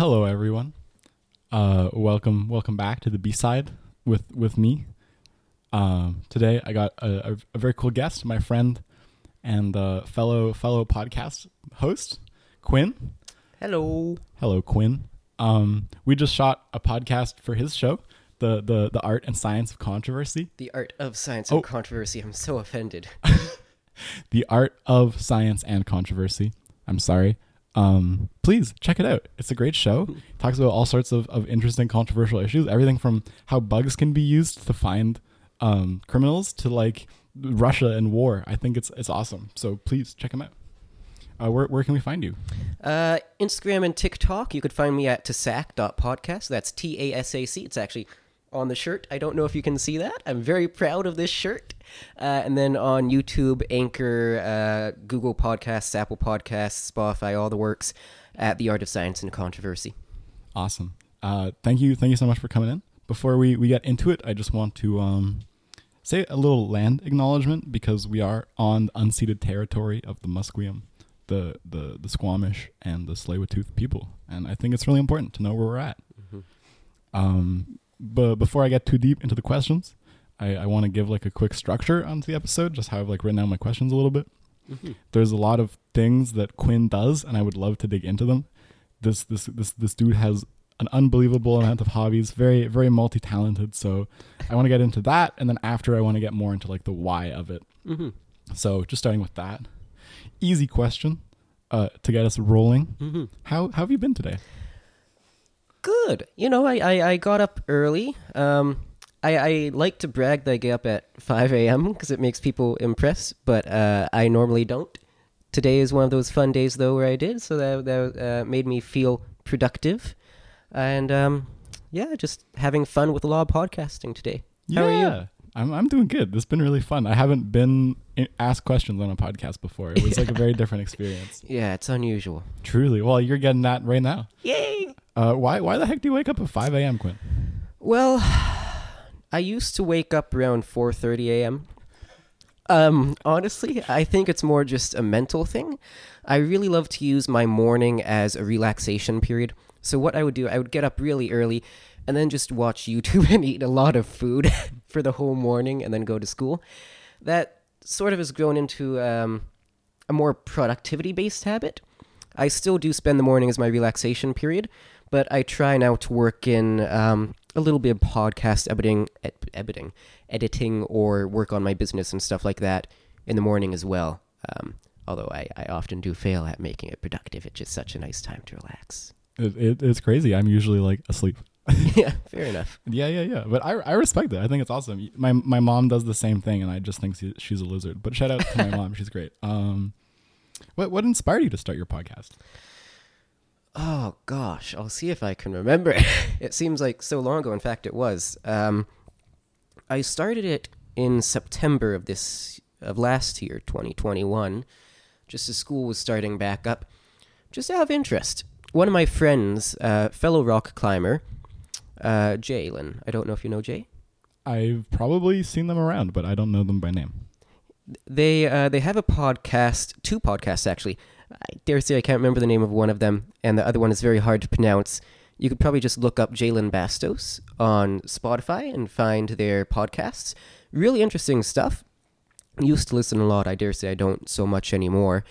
Hello, everyone. Uh, welcome, welcome back to the B side with with me. Um, today, I got a, a, a very cool guest, my friend and uh, fellow fellow podcast host, Quinn. Hello. Hello, Quinn. Um, we just shot a podcast for his show, the the the art and science of controversy. The art of science Oh. and controversy. I'm so offended. the art of science and controversy. I'm sorry. Um, please check it out. It's a great show. It talks about all sorts of, of interesting controversial issues. Everything from how bugs can be used to find um, criminals to like Russia and war. I think it's it's awesome. So please check them out. Uh, where where can we find you? Uh, Instagram and TikTok. You could find me at tasac.podcast. That's T A S A C. It's actually on the shirt. I don't know if you can see that. I'm very proud of this shirt. Uh, and then on YouTube, Anchor, uh, Google Podcasts, Apple Podcasts, Spotify, all the works at The Art of Science and Controversy. Awesome. Uh, thank you. Thank you so much for coming in. Before we, we get into it, I just want to um, say a little land acknowledgement because we are on the unceded territory of the Musqueam, the, the, the Squamish, and the Tsleil-Waututh people. And I think it's really important to know where we're at. Um, but before I get too deep into the questions, I, I want to give like a quick structure onto the episode, just how I've like written down my questions a little bit. There's a lot of things that Quinn does, and I would love to dig into them. This this this this dude has an unbelievable amount of hobbies, very very multi talented. So I want to get into that, and then after I want to get more into like the why of it. Mm-hmm. So just starting with that, easy question uh, to get us rolling. Mm-hmm. How, how have you been today? Good. You know, I, I, I got up early. Um, I, I like to brag that I get up at 5 a.m. because it makes people impress, but uh, I normally don't. Today is one of those fun days, though, where I did, so that, that uh, made me feel productive. And um, yeah, just having fun with law podcasting today. How are you? I'm I'm doing good. This has been really fun. I haven't been asked questions on a podcast before. It was like a very different experience. Yeah, it's unusual. Truly. Well, you're getting that right now. Yay! Uh, why why the heck do you wake up at 5 a.m. Quinn? Well, I used to wake up around 4:30 a.m. Um, honestly, I think it's more just a mental thing. I really love to use my morning as a relaxation period. So what I would do, I would get up really early and then just watch YouTube and eat a lot of food for the whole morning and then go to school. That sort of has grown into um, a more productivity based habit. I still do spend the morning as my relaxation period, but I try now to work in um, a little bit of podcast editing, ed- editing, editing, or work on my business and stuff like that in the morning as well. Um, although I, I often do fail at making it productive. It's just such a nice time to relax. It, it, it's crazy. I'm usually like asleep. yeah, fair enough. Yeah, yeah, yeah. But I, I respect it. I think it's awesome. My my mom does the same thing, and I just think she, she's a lizard. But shout out to my mom. She's great. Um, what what inspired you to start your podcast? Oh gosh, I'll see if I can remember. it seems like so long ago. In fact, it was. Um, I started it in September of this of last year, 2021, just as school was starting back up. Just out of interest, one of my friends, uh, fellow rock climber, uh, Jalen. I don't know if you know Jay. I've probably seen them around, but I don't know them by name. They uh, they have a podcast, two podcasts actually. I dare say I can't remember the name of one of them, and the other one is very hard to pronounce. You could probably just look up Jalen Bastos on Spotify and find their podcasts. Really interesting stuff. Used to listen a lot. I dare say I don't so much anymore.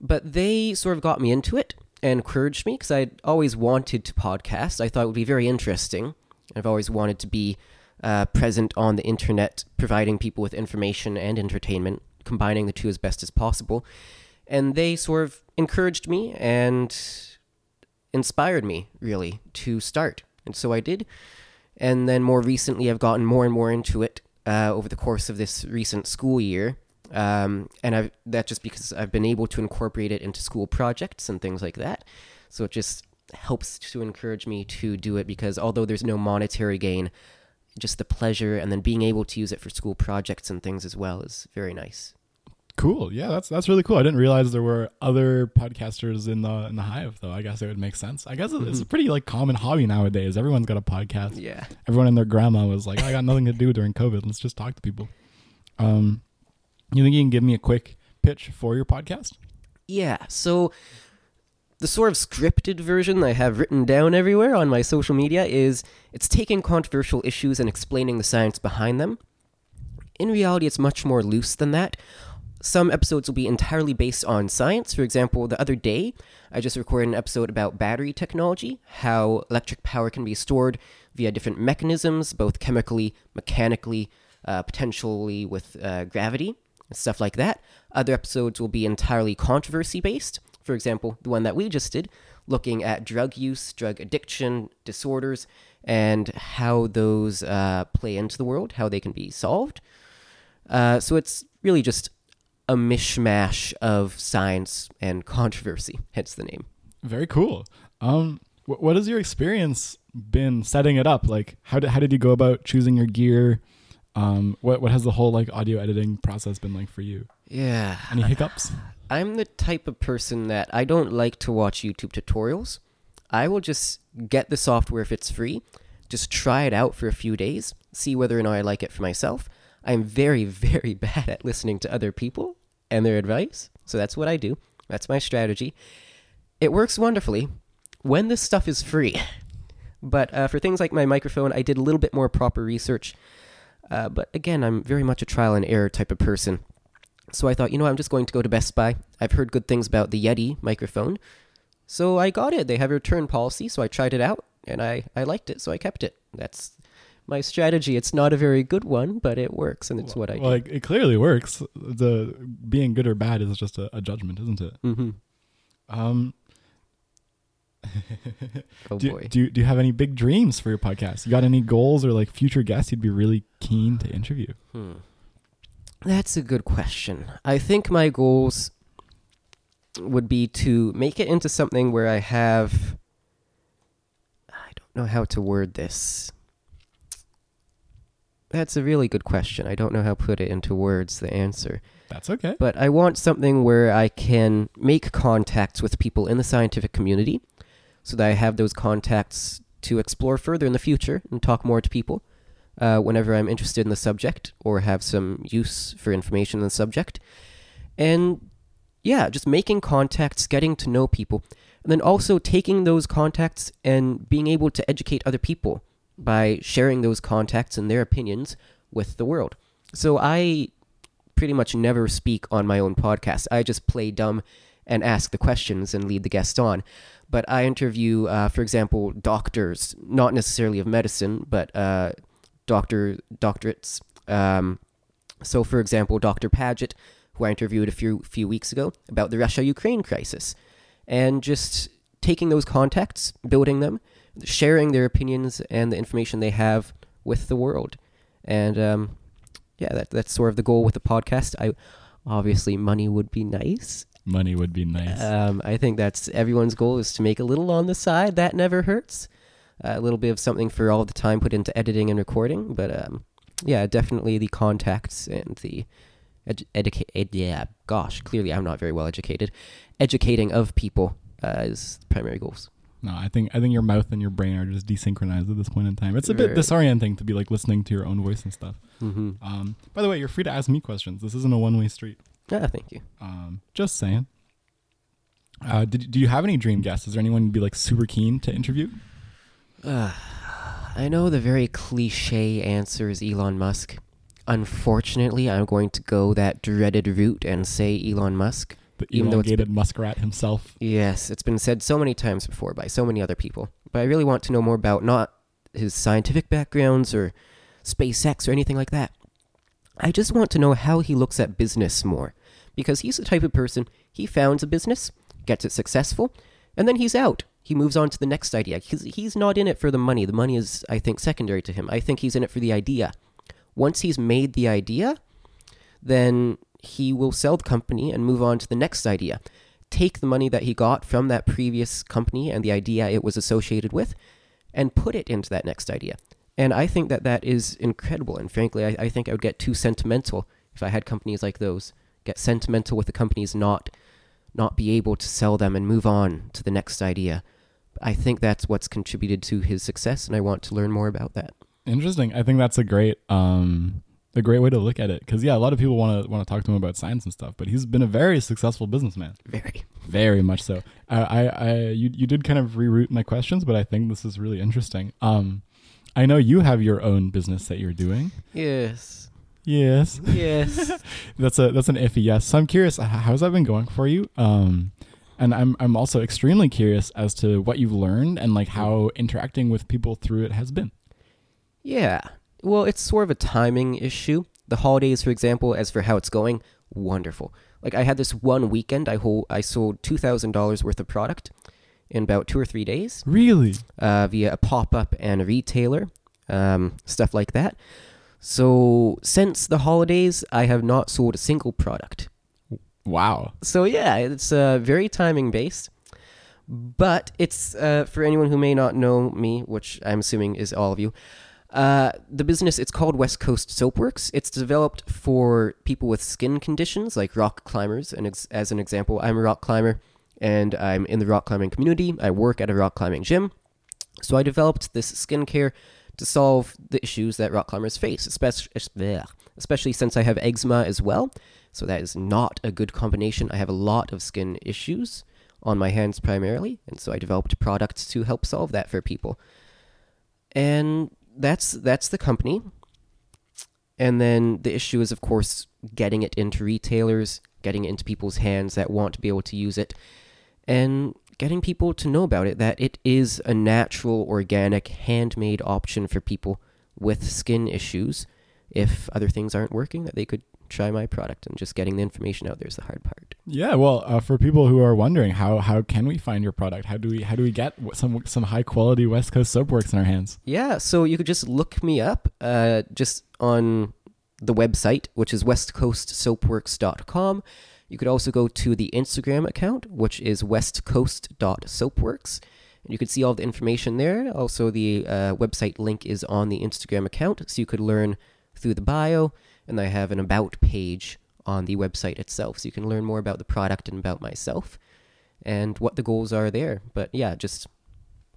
But they sort of got me into it encouraged me because I'd always wanted to podcast. I thought it would be very interesting. I've always wanted to be uh, present on the internet, providing people with information and entertainment, combining the two as best as possible. And they sort of encouraged me and inspired me, really, to start. And so I did. And then more recently, I've gotten more and more into it uh, over the course of this recent school year. Um, and I've, that's just because I've been able to incorporate it into school projects and things like that. So it just helps to encourage me to do it because although there's no monetary gain, just the pleasure and then being able to use it for school projects and things as well is very nice. Cool. Yeah, that's that's really cool. I didn't realize there were other podcasters in the in the hive, though. I guess it would make sense. I guess it's a pretty like common hobby nowadays. Everyone's got a podcast. Yeah. Everyone and their grandma was like, "I got nothing to do during COVID. Let's just talk to people." Um, you think you can give me a quick pitch for your podcast? Yeah. So the sort of scripted version I have written down everywhere on my social media is it's taking controversial issues and explaining the science behind them. In reality, it's much more loose than that. Some episodes will be entirely based on science. For example, the other day, I just recorded an episode about battery technology, how electric power can be stored via different mechanisms, both chemically, mechanically, uh, potentially with uh, gravity, stuff like that. Other episodes will be entirely controversy based. For example, the one that we just did, looking at drug use, drug addiction, disorders, and how those uh, play into the world, how they can be solved. Uh, so it's really just a mishmash of science and controversy, hence the name. Very cool. Um, wh- what has your experience been setting it up? Like, how did how did you go about choosing your gear? Um, what what has the whole like audio editing process been like for you? Yeah. Any hiccups? I'm the type of person that I don't like to watch YouTube tutorials. I will just get the software if it's free, just try it out for a few days, see whether or not I like it for myself. I'm very, very bad at listening to other people and their advice, so that's what I do. That's my strategy. It works wonderfully when this stuff is free. But uh, for things like my microphone, I did a little bit more proper research. Uh, but again, I'm very much a trial and error type of person. So I thought, you know, I'm just going to go to Best Buy. I've heard good things about the Yeti microphone. So I got it. They have a return policy, so I tried it out and I, I liked it, so I kept it. That's my strategy. It's not a very good one, but it works and it's what I well, do. like, it clearly works. The being good or bad is just a, a judgment, isn't it? Mm-hmm. Um, Oh do, boy. do you- do you have any big dreams for your podcast? You got any goals or like future guests you'd be really keen to interview? Hmm. That's a good question. I think my goals would be to make it into something where I have. I don't know how to word this. That's a really good question. I don't know how to put it into words, the answer. That's okay. But I want something where I can make contacts with people in the scientific community so that I have those contacts to explore further in the future and talk more to people uh, whenever I'm interested in the subject or have some use for information in the subject. And yeah, just making contacts, getting to know people, and then also taking those contacts and being able to educate other people by sharing those contacts and their opinions with the world. So I pretty much never speak on my own podcast. I just play dumb and ask the questions and lead the guest on. But I interview, uh, for example, doctors, not necessarily of medicine, but uh, doctor doctorates. Um, so, for example, Dr. Paget, who I interviewed a few few weeks ago about the Russia-Ukraine crisis, and just taking those contacts, building them, sharing their opinions and the information they have with the world, and um, yeah, that that's sort of the goal with the podcast. I obviously money would be nice. Money would be nice. Um, I think that's everyone's goal is to make a little on the side. That never hurts. Uh, a little bit of something for all the time put into editing and recording, but um, yeah, definitely the contacts and the edu- educate. Ed- yeah, gosh, clearly I'm not very well educated. Educating of people uh, is the primary goals. no, I think I think your mouth and your brain are just desynchronized at this point in time. It's a bit Right. disorienting to be like listening to your own voice and stuff. Mm-hmm. Um, by the way, you're free to ask me questions. This isn't a one way street. Ah, thank you. Um, just saying. Uh, did, do you have any dream guests? Is there anyone you'd be like super keen to interview? Uh, I know the very cliche answer is Elon Musk. Unfortunately, I'm going to go that dreaded route and say Elon Musk. The Even though it's elongated muskrat himself. Yes, it's been said so many times before by so many other people. But I really want to know more about not his scientific backgrounds or SpaceX or anything like that. I just want to know how he looks at business more. Because he's the type of person, he founds a business, gets it successful, and then he's out. He moves on to the next idea. He's, he's not in it for the money. The money is, I think, secondary to him. I think he's in it for the idea. Once he's made the idea, then he will sell the company and move on to the next idea. Take the money that he got from that previous company and the idea it was associated with and put it into that next idea. And I think that that is incredible. And frankly, I, I think I would get too sentimental if I had companies like those. Get sentimental with the companies, not not be able to sell them and move on to the next idea. I think that's what's contributed to his success, and I want to learn more about that. Interesting. I think that's a great um, a great way to look at it because yeah, a lot of people want to want to talk to him about science and stuff, but he's been a very successful businessman, Very. very much so. Uh, I, I, you, you did kind of reroute my questions, but I think this is really interesting. Um, I know you have your own business that you're doing. Yes. Yes, Yes. that's a that's an iffy yes. So I'm curious, how's that been going for you? Um, and I'm I'm also extremely curious as to what you've learned and like how interacting with people through it has been. Yeah. Well, it's sort of a timing issue. The holidays, for example, as for how it's going, wonderful. Like I had this one weekend, I hold, I sold two thousand dollars worth of product in about two or three days Really? uh, via a pop up and a retailer, um, stuff like that. So since the holidays, I have not sold a single product. Wow. So yeah, it's uh, very timing based. But it's uh, for anyone who may not know me, which I'm assuming is all of you. Uh, the business it's called West Coast Soapworks. It's developed for people with skin conditions like rock climbers. And ex- as an example, I'm a rock climber, and I'm in the rock climbing community. I work at a rock climbing gym, so I developed this skincare to solve the issues that rock climbers face, especially especially since I have eczema as well. So that is not a good combination. I have a lot of skin issues on my hands primarily, and so I developed products to help solve that for people. And that's that's the company. And then the issue is of course getting it into retailers, getting it into people's hands that want to be able to use it, and getting people to know about it that it is a natural, organic, handmade option for people with skin issues. If other things aren't working, that they could try my product and just getting the information out there is the hard part. Yeah, well, uh, for people who are wondering how how can we find your product? How do we how do we get some some high quality West Coast soapworks in our hands? Yeah, so you could just look me up uh, just on the website, which is westcoastsoapworks.com. You could also go to the Instagram account, which is westcoast.soapworks. And you could see all the information there. Also, the uh, website link is on the Instagram account, so you could learn through the bio. And I have an about page on the website itself, so you can learn more about the product and about myself and what the goals are there. But yeah, just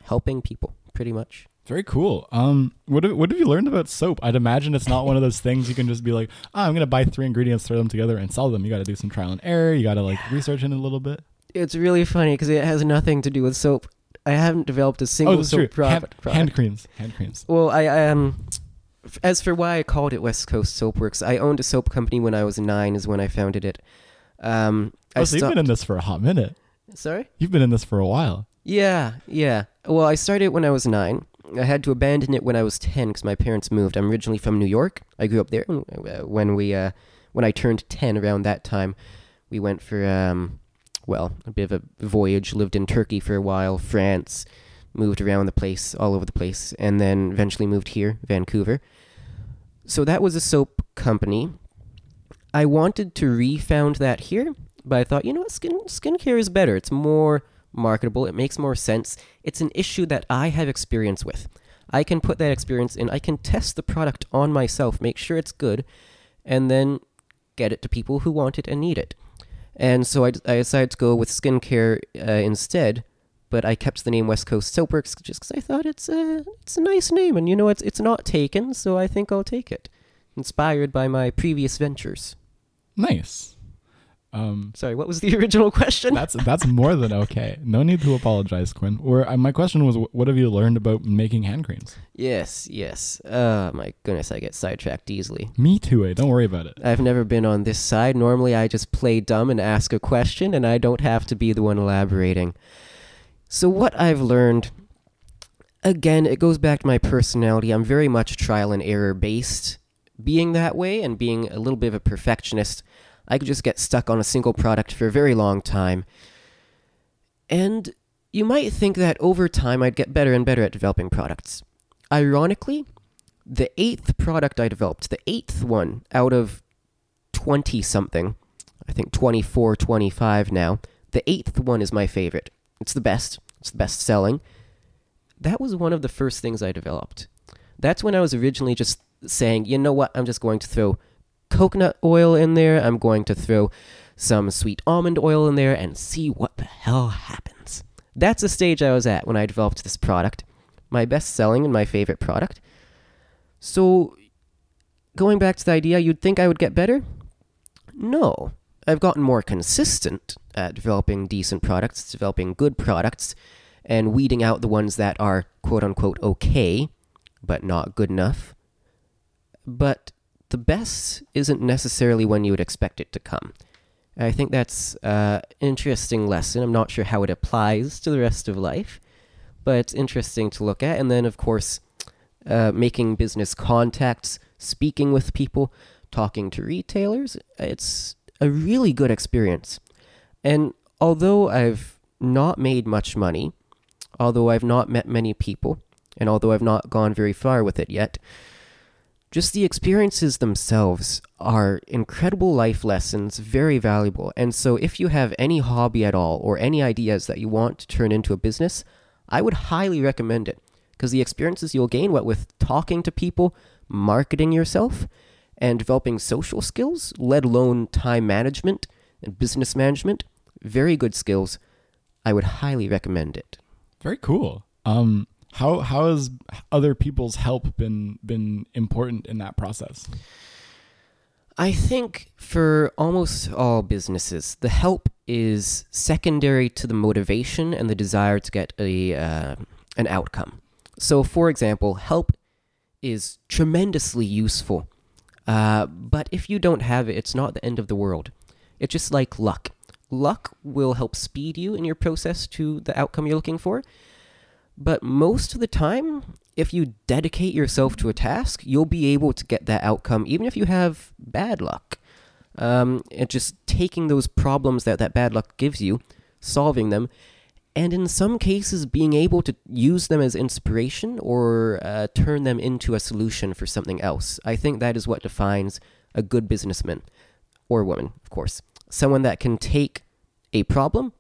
helping people, pretty much. Very cool. Um, what have, what have you learned about soap? I'd imagine it's not one of those things you can just be like, oh, I'm gonna buy three ingredients, throw them together, and sell them. You got to do some trial and error. You got to like research in it a little bit. It's really funny because it has nothing to do with soap. I haven't developed a single oh, true. soap pro- Hand, product. hand creams. Hand creams. Well, I I, um, as for why I called it West Coast Soapworks, I owned a soap company when I was nine. Is when I founded it. Um, I Oh, so you've been in this for a hot minute. Sorry. You've been in this for a while. Yeah, yeah. Well, I started when I was nine. I had to abandon it when I was ten because my parents moved. I'm originally from New York. I grew up there. Uh, When we, uh, when I turned ten, around that time, we went for um, well, a bit of a voyage. Lived in Turkey for a while, France, moved around the place, all over the place, and then eventually moved here, Vancouver. So that was a soap company. I wanted to refound that here, but I thought, you know what, skin skincare is better. It's more marketable. It makes more sense. It's an issue that I have experience with. I can put that experience in. I can test the product on myself, make sure it's good, and then get it to people who want it and need it. And so I, I decided to go with skincare uh, instead, but I kept the name West Coast Soapworks just because I thought it's a it's a nice name, and you know it's it's not taken, so I think I'll take it. Inspired by my previous ventures. Nice. Um, Sorry, what was the original question? that's that's more than okay. No need to apologize, Quinn. Or uh, my question was, what have you learned about making hand creams? Yes, yes. Oh my goodness, I get sidetracked easily. Me too. Eh? Don't worry about it. I've never been on this side. Normally, I just play dumb and ask a question, and I don't have to be the one elaborating. So, what I've learned, again, it goes back to my personality. I'm very much trial and error based. Being that way and being a little bit of a perfectionist, I could just get stuck on a single product for a very long time. And you might think that over time I'd get better and better at developing products. Ironically, the eighth product I developed, the eighth one out of 20 something, I think 24, 25 now, the eighth one is my favorite. It's the best, it's the best selling. That was one of the first things I developed. That's when I was originally just saying, you know what, I'm just going to throw coconut oil in there, I'm going to throw some sweet almond oil in there and see what the hell happens. That's the stage I was at when I developed this product. My best selling and my favorite product. So going back to the idea, you'd think I would get better? No. I've gotten more consistent at developing decent products, developing good products, and weeding out the ones that are quote unquote okay, but not good enough. But the best isn't necessarily when you would expect it to come. I think that's uh, an interesting lesson. I'm not sure how it applies to the rest of life, but it's interesting to look at. And then, of course, uh, making business contacts, speaking with people, talking to retailers. It's a really good experience. And although I've not made much money, although I've not met many people, and although I've not gone very far with it yet, just the experiences themselves are incredible life lessons, very valuable. And so, if you have any hobby at all or any ideas that you want to turn into a business, I would highly recommend it because the experiences you'll gain, what with talking to people, marketing yourself, and developing social skills, let alone time management and business management, very good skills. I would highly recommend it. Very cool. Um, how how has other people's help been been important in that process? I think for almost all businesses, the help is secondary to the motivation and the desire to get a uh, an outcome. So, for example, help is tremendously useful, uh, but if you don't have it, it's not the end of the world. It's just like luck. Luck will help speed you in your process to the outcome you're looking for. But most of the time, if you dedicate yourself to a task, you'll be able to get that outcome, even if you have bad luck. Um, and just taking those problems that that bad luck gives you, solving them, and in some cases, being able to use them as inspiration or uh, turn them into a solution for something else. I think that is what defines a good businessman or woman, of course. Someone that can take a problem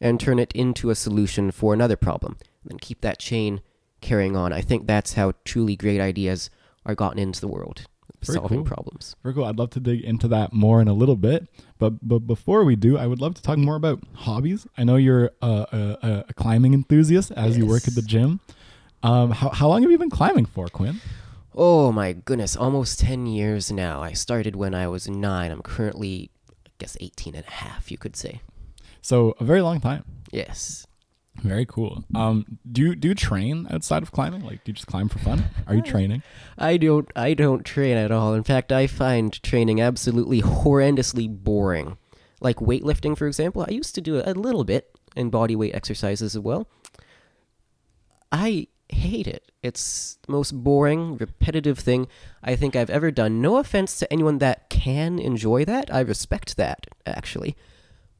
and turn it into a solution for another problem and keep that chain carrying on. I think that's how truly great ideas are gotten into the world, Very solving cool. problems. Very cool. I'd love to dig into that more in a little bit, but but before we do, I would love to talk more about hobbies. I know you're a, a, a climbing enthusiast as you work at the gym. Um, how how long have you been climbing for, Quinn? Oh my goodness, almost 10 years now. I started when I was 9. I'm currently, I guess, 18 and a half, you could say. So a very long time. Yes. Very cool. Um, do you do you train outside of climbing? Like, do you just climb for fun? Are you training? I don't I don't train at all. In fact, I find training absolutely horrendously boring. Like weightlifting, for example, I used to do a little bit in body weight exercises as well. I hate it. It's the most boring, repetitive thing I think I've ever done. No offense to anyone that can enjoy that. I respect that, actually.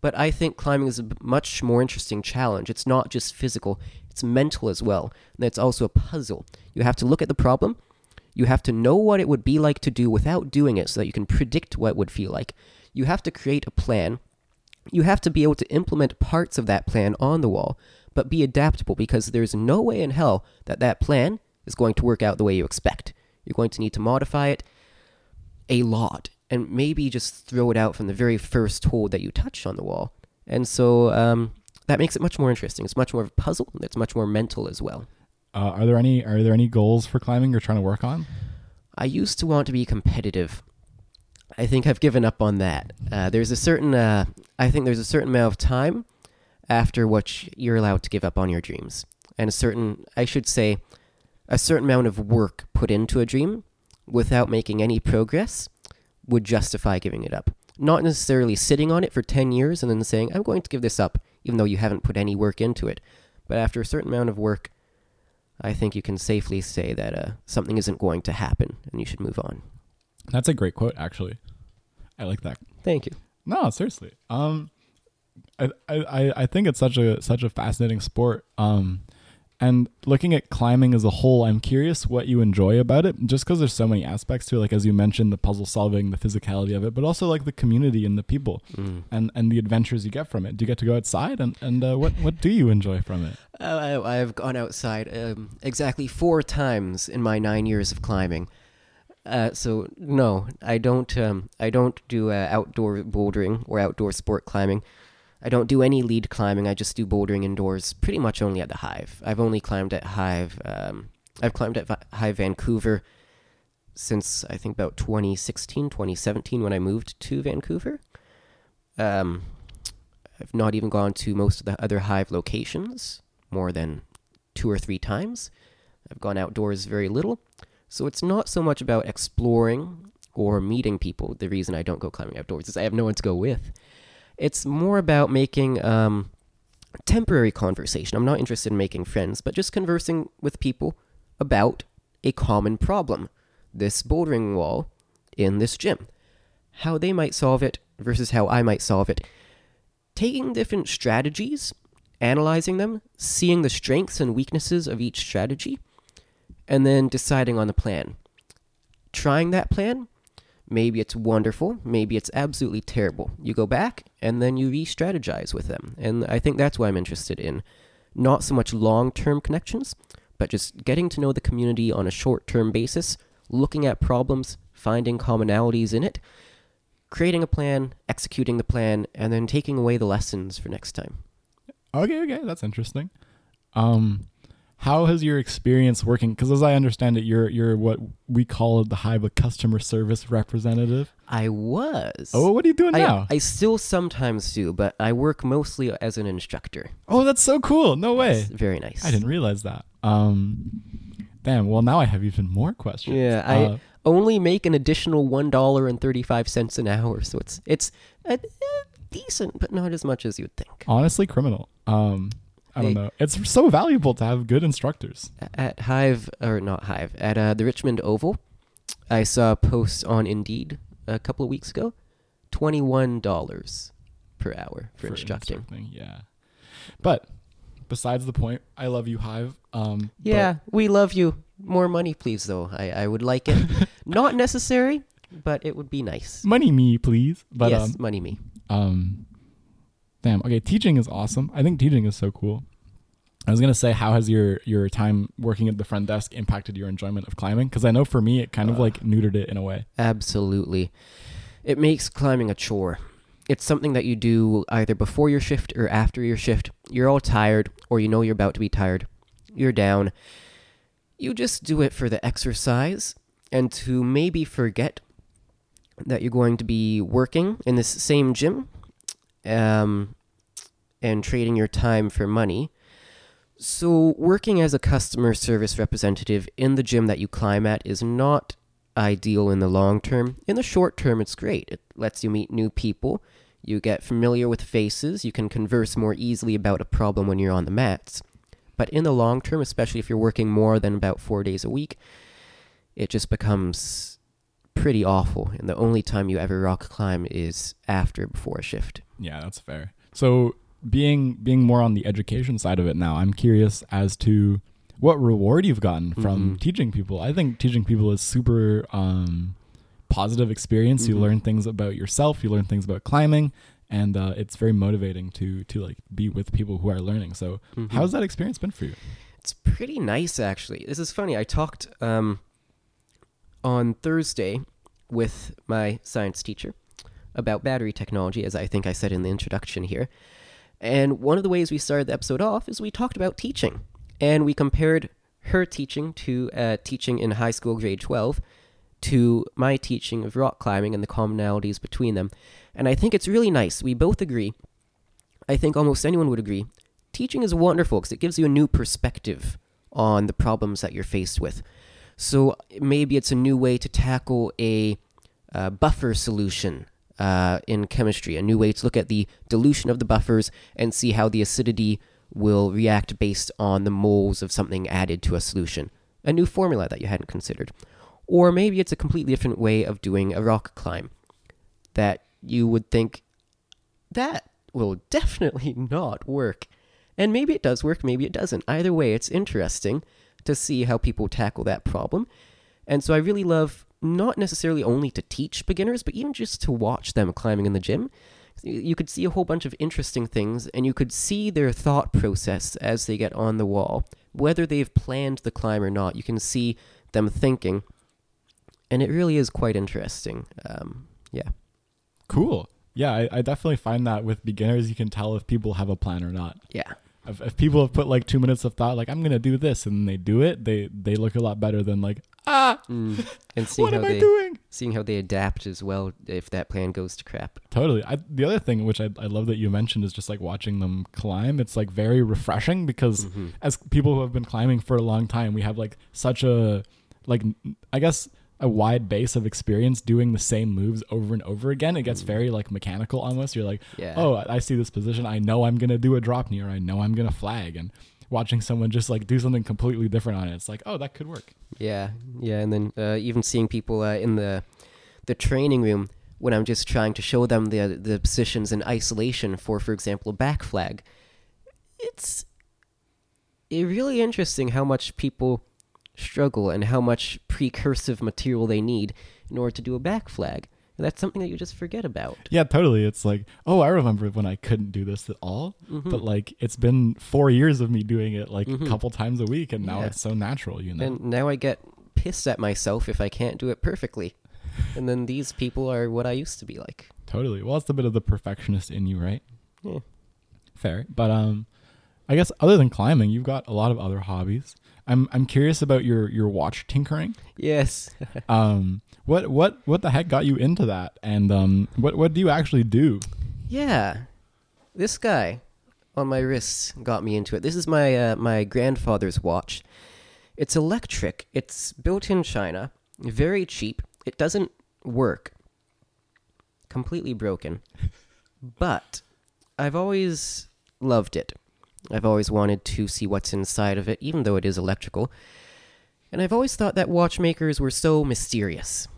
But I think climbing is a much more interesting challenge. It's not just physical, it's mental as well. And it's also a puzzle. You have to look at the problem, you have to know what it would be like to do without doing it so that you can predict what it would feel like. You have to create a plan. You have to be able to implement parts of that plan on the wall, but be adaptable because there's no way in hell that that plan is going to work out the way you expect. You're going to need to modify it a lot and maybe just throw it out from the very first hold that you touch on the wall. And so um, that makes it much more interesting. It's much more of a puzzle. and It's much more mental as well. Uh, are there any are there any goals for climbing you're trying to work on? I used to want to be competitive. I think I've given up on that. Uh, there's a certain, uh, I think there's a certain amount of time after which you're allowed to give up on your dreams, and a certain, I should say, a certain amount of work put into a dream without making any progress would justify giving it up. Not necessarily sitting on it for 10 years and then saying, I'm going to give this up, even though you haven't put any work into it. But after a certain amount of work, I think you can safely say that uh, something isn't going to happen and you should move on. That's a great quote, actually. I like that. Thank you. No, seriously. Um, I, I, I think it's such a such a fascinating sport. Um, and looking at climbing as a whole, I'm curious what you enjoy about it. Just because there's so many aspects to it, like as you mentioned, the puzzle solving, the physicality of it, but also like the community and the people, Mm. and and the adventures you get from it. Do you get to go outside, and and uh, what what do you enjoy from it? Uh, I, I've gone outside um, exactly four times in my nine years of climbing. Uh, so no, I don't. Um, I don't do uh, outdoor bouldering or outdoor sport climbing. I don't do any lead climbing. I just do bouldering indoors, pretty much only at the Hive. I've only climbed at Hive. Um, I've climbed at Vi- Hive Vancouver since I think about 2016, 2017 when I moved to Vancouver. Um, I've not even gone to most of the other Hive locations more than two or three times. I've gone outdoors very little. So it's not so much about exploring or meeting people. The reason I don't go climbing outdoors is I have no one to go with. It's more about making um, temporary conversation. I'm not interested in making friends, but just conversing with people about a common problem. This bouldering wall in this gym. How they might solve it versus how I might solve it. Taking different strategies, analyzing them, seeing the strengths and weaknesses of each strategy, and then deciding on the plan. Trying that plan, maybe it's wonderful, maybe it's absolutely terrible. You go back and then you re strategize with them. And I think that's why I'm interested in not so much long term connections, but just getting to know the community on a short term basis, looking at problems, finding commonalities in it, creating a plan, executing the plan, and then taking away the lessons for next time. Okay, okay, that's interesting. Um, how has your experience working? Because as I understand it, you're you're what we call the Hive a customer service representative. I was. Oh, what are you doing I, now? I still sometimes do, but I work mostly as an instructor. oh, that's so cool. No way. It's very nice. I didn't realize that. Um, damn. Well, now I have even more questions. Yeah, I Uh, only make an additional one dollar and thirty five cents an hour, so it's it's uh, decent, but not as much as you'd think. honestly, criminal. Um, I don't know. It's so valuable to have good instructors. At Hive or not Hive at uh, the Richmond Oval, I saw a post on Indeed a couple of weeks ago, twenty one dollars per hour for, instructing. instructing, Yeah. But besides the point, I love you, Hive. Um, Yeah, we love you. More money, please, though. I, I would like it. Not necessary, but it would be nice. money me, please. But yes, um, money me. um, damn. Okay, teaching is awesome. I think teaching is so cool. I was gonna say, how has your your time working at the front desk impacted your enjoyment of climbing? Because I know for me, it kind of Uh. like neutered it in a way. Absolutely. It makes climbing a chore. It's something that you do either before your shift or after your shift. You're all tired, or you know you're about to be tired. You're down. You just do it for the exercise and to maybe forget that you're going to be working in this same gym um, and trading your time for money. So, working as a customer service representative in the gym that you climb at is not ideal in the long term. In the short term, it's great. It lets you meet new people. You get familiar with faces. You can converse more easily about a problem when you're on the mats. But in the long term, especially if you're working more than about four days a week, it just becomes pretty awful. And the only time you ever rock climb is after, before a shift. Yeah, that's fair. So being being more on the education side of it now, I'm curious as to what reward you've gotten from Mhm. teaching people. I think teaching people is super um, positive experience. You Mhm. learn things about yourself. You learn things about climbing, and uh, it's very motivating to to like be with people who are learning. So, Mhm. how's that experience been for you? It's pretty nice, actually. This is funny. I talked um, on Thursday with my science teacher about battery technology, as I think I said in the introduction here. And one of the ways we started the episode off is we talked about teaching. And we compared her teaching to uh, teaching in high school, grade 12, to my teaching of rock climbing and the commonalities between them. And I think it's really nice. We both agree. I think almost anyone would agree teaching is wonderful because it gives you a new perspective on the problems that you're faced with. So maybe it's a new way to tackle a uh, buffer solution uh, in chemistry, a new way to look at the dilution of the buffers and see how the acidity will react based on the moles of something added to a solution. A new formula that you hadn't considered. Or maybe it's a completely different way of doing a rock climb that you would think that will definitely not work. And maybe it does work, maybe it doesn't. Either way, it's interesting to see how people tackle that problem. And so I really love not necessarily only to teach beginners, but even just to watch them climbing in the gym. You- could see a whole bunch of interesting things, and you could see their thought process as they get on the wall. Whether they've planned the climb or not, you can see them thinking. And it really is quite interesting. Um, yeah. Cool. Yeah, I, I definitely find that with beginners, you can tell if people have a plan or not. Yeah. If, if people have put like two minutes of thought, like I'm gonna do this, and they do it, they they look a lot better than like ah, Mm. And seeing what how am I they doing? seeing how they adapt as well if that plan goes to crap. Totally. I, the other thing which I, I love that you mentioned is just like watching them climb. It's like very refreshing because Mhm. as people who have been climbing for a long time, we have like such a like I guess a wide base of experience doing the same moves over and over again. It gets Mm. very like mechanical almost. You're like, Yeah. oh, I see this position. I know I'm gonna do a drop knee or I know I'm gonna flag. And watching someone just like do something completely different on it, it's like, oh, that could work. Yeah, yeah, and then uh, even seeing people uh, in the the training room when I'm just trying to show them the the positions in isolation for, for example, a back flag. It's it really interesting how much people struggle and how much precursive material they need in order to do a back flag. And that's something that you just forget about. Yeah, totally. It's like, oh, I remember when I couldn't do this at all. Mhm. But like, it's been four years of me doing it like Mhm. a couple times a week, and now Yeah. it's so natural, you know. And now I get pissed at myself if I can't do it perfectly. and then these people are what I used to be like. Totally. Well, it's a bit of the perfectionist in you, right? Yeah. Fair. But um I guess other than climbing, you've got a lot of other hobbies. I'm I'm curious about your your watch tinkering. Yes. Um what what what the heck got you into that? And um what what do you actually do? Yeah, this guy on my wrist got me into it. This is my uh, my grandfather's watch. It's electric. It's built in China. Very cheap. It doesn't work. Completely broken. But I've always loved it. I've always wanted to see what's inside of it, even though it is electrical. And I've always thought that watchmakers were so mysterious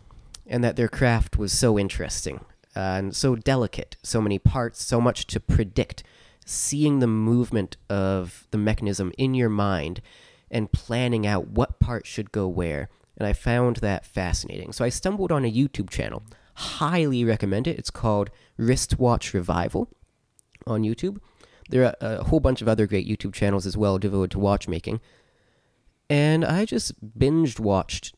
and that their craft was so interesting uh, and so delicate. So many parts, so much to predict. Seeing the movement of the mechanism in your mind and planning out what part should go where. And I found that fascinating. So I stumbled on a YouTube channel. Highly recommend it. It's called Wristwatch Revival on YouTube. There are a whole bunch of other great YouTube channels as well devoted to watchmaking. And I just binged watched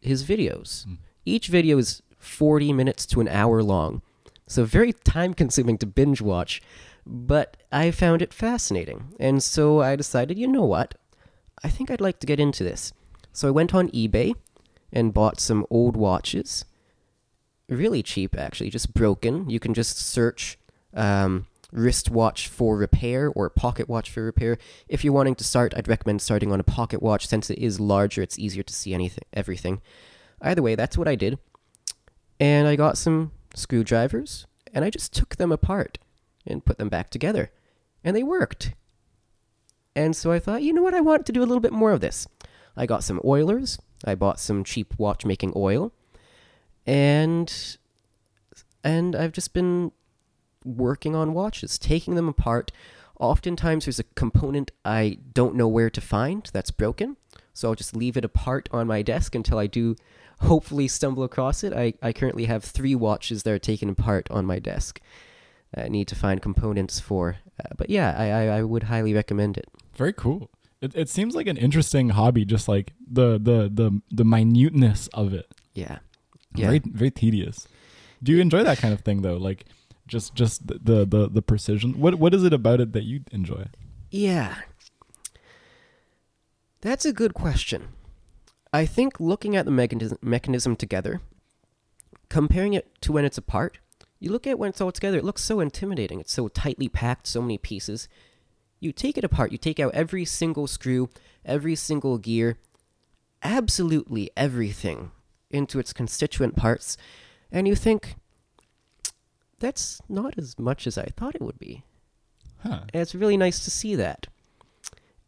his videos. Mm. Each video is 40 minutes to an hour long. So very time consuming to binge watch, but I found it fascinating. And so I decided, you know what? I think I'd like to get into this. So I went on eBay and bought some old watches. Really cheap, actually, just broken. You can just search um, wristwatch for repair or pocket watch for repair. If you're wanting to start, I'd recommend starting on a pocket watch since it is larger. It's easier to see anything, everything. Either way, that's what I did. And I got some screwdrivers and I just took them apart and put them back together. And they worked. And so I thought, you know what? I want to do a little bit more of this. I got some oilers. I bought some cheap watchmaking oil. And and I've just been working on watches, taking them apart. Oftentimes there's a component I don't know where to find that's broken. So I'll just leave it apart on my desk until I do hopefully stumble across it. I, I currently have three watches that are taken apart on my desk. I need to find components for. Uh, but yeah, I, I, I would highly recommend it. Very cool. It it seems like an interesting hobby, just like the the the the minuteness of it. Yeah. Yeah. Very very tedious. Do you enjoy that kind of thing though? Like just just the the the, precision. What what is it about it that you enjoy? Yeah. That's a good question. I think looking at the mechanism, mechanism together, comparing it to when it's apart, you look at when it's all together, it looks so intimidating. It's so tightly packed, so many pieces. You take it apart, you take out every single screw, every single gear, absolutely everything into its constituent parts, and you think, that's not as much as I thought it would be. Huh. And it's really nice to see that.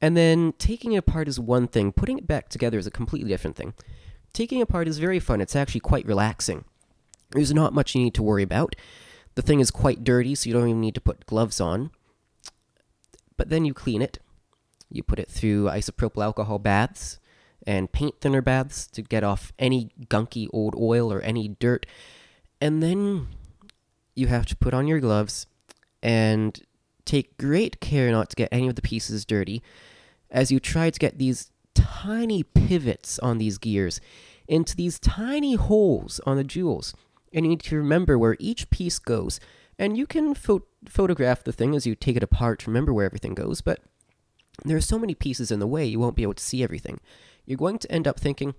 And then taking it apart is one thing, putting it back together is a completely different thing. Taking it apart is very fun. It's actually quite relaxing. There's not much you need to worry about. The thing is quite dirty, so you don't even need to put gloves on. But then you clean it. You put it through isopropyl alcohol baths and paint thinner baths to get off any gunky old oil or any dirt. And then you have to put on your gloves and take great care not to get any of the pieces dirty as you try to get these tiny pivots on these gears into these tiny holes on the jewels. And you need to remember where each piece goes And you can pho- photograph the thing as you take it apart to remember where everything goes, but there are so many pieces in the way you won't be able to see everything. You're going to end up thinking,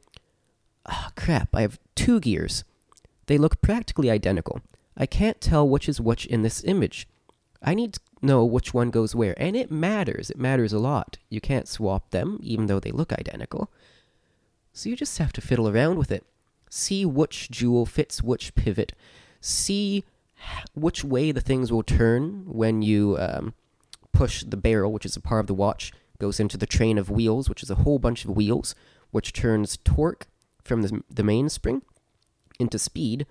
ah, crap, I have two gears. They look practically identical. I can't tell which is which in this image. I need to know which one goes where, and it matters. It matters a lot. You can't swap them, even though they look identical. So you just have to fiddle around with it. See which jewel fits which pivot. See which way the things will turn when you um, push the barrel, which is a part of the watch, goes into the train of wheels, which is a whole bunch of wheels, which turns torque from the, the mainspring into speed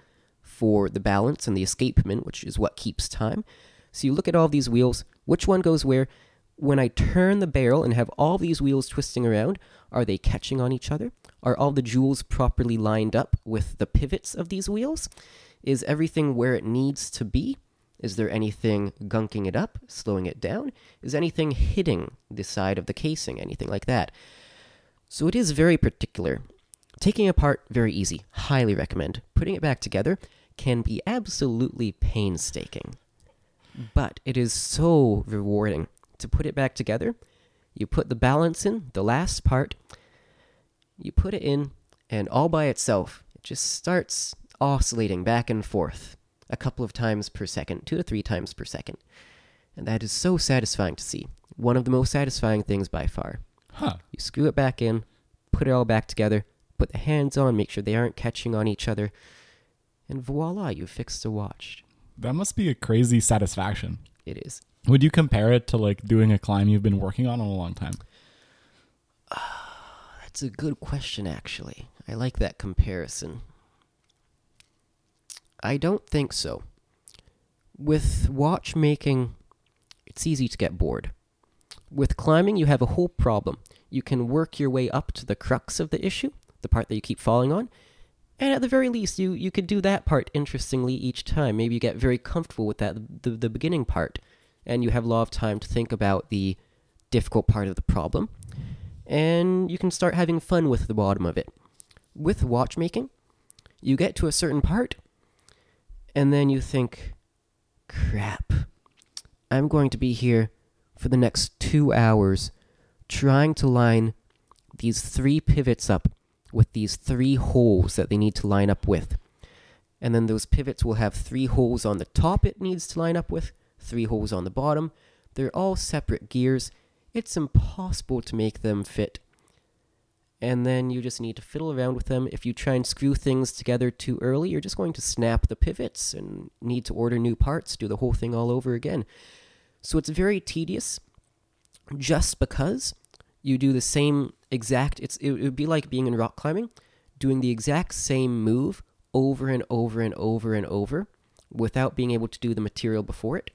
for the balance and the escapement, which is what keeps time. So you look at all these wheels, which one goes where? When I turn the barrel and have all these wheels twisting around, are they catching on each other? Are all the jewels properly lined up with the pivots of these wheels? Is everything where it needs to be? Is there anything gunking it up, slowing it down? Is anything hitting the side of the casing? Anything like that? So it is very particular. Taking apart, very easy. Highly recommend. Putting it back together can be absolutely painstaking. But it is so rewarding to put it back together. You put the balance in, the last part, you put it in, and all by itself, it just starts oscillating back and forth a couple of times per second, two to three times per second. And that is so satisfying to see. One of the most satisfying things by far. Huh. You screw it back in, put it all back together, put the hands on, make sure they aren't catching on each other, and voila, you fixed a watch. That must be a crazy satisfaction. It is. Would you compare it to like doing a climb you've been working on in a long time? That's a good question, actually. I like that comparison. I don't think so. With watchmaking, it's easy to get bored. With climbing, you have a whole problem. You can work your way up to the crux of the issue, the part that you keep falling on, and at the very least, you, you could do that part interestingly each time. Maybe you get very comfortable with that, the, the beginning part, and you have a lot of time to think about the difficult part of the problem and you can start having fun with the bottom of it. With watchmaking, you get to a certain part, and then you think, crap, I'm going to be here for the next two hours trying to line these three pivots up with these three holes that they need to line up with. And then those pivots will have three holes on the top it needs to line up with, three holes on the bottom. They're all separate gears it's impossible to make them fit. And then you just need to fiddle around with them. If you try and screw things together too early, you're just going to snap the pivots and need to order new parts, do the whole thing all over again. So it's very tedious just because you do the same exact it's it would be like being in rock climbing, doing the exact same move over and over and over and over without being able to do the material before it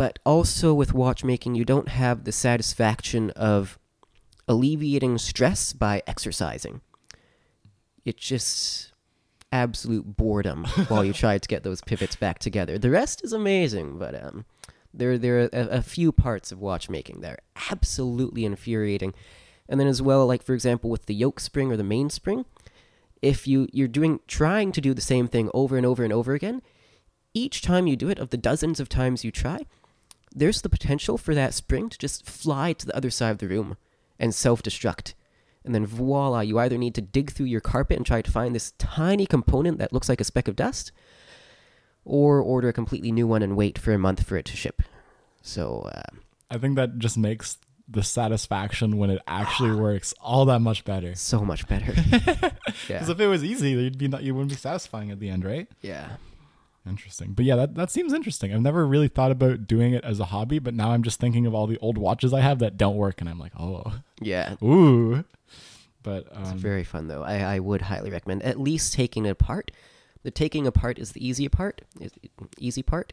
but also with watchmaking, you don't have the satisfaction of alleviating stress by exercising. It's just absolute boredom while you try to get those pivots back together. The rest is amazing, but um, there there are a, a few parts of watchmaking that are absolutely infuriating. And then as well, like for example, with the yoke spring or the mainspring, if you you're doing trying to do the same thing over and over and over again, each time you do it, of the dozens of times you try, there's the potential for that spring to just fly to the other side of the room and self destruct. And then voila, you either need to dig through your carpet and try to find this tiny component that looks like a speck of dust, or order a completely new one and wait for a month for it to ship. So, uh, I think that just makes the satisfaction when it actually works all that much better. so much better. Because yeah. if it was easy, you'd be not, you wouldn't be satisfying at the end, right? Yeah. Interesting. But yeah, that, that seems interesting. I've never really thought about doing it as a hobby, but now I'm just thinking of all the old watches I have that don't work, and I'm like, oh, Yeah. ooh. But It's um, very fun though. I, I would highly recommend at least taking it apart. The taking apart is the easy part. Is easy part.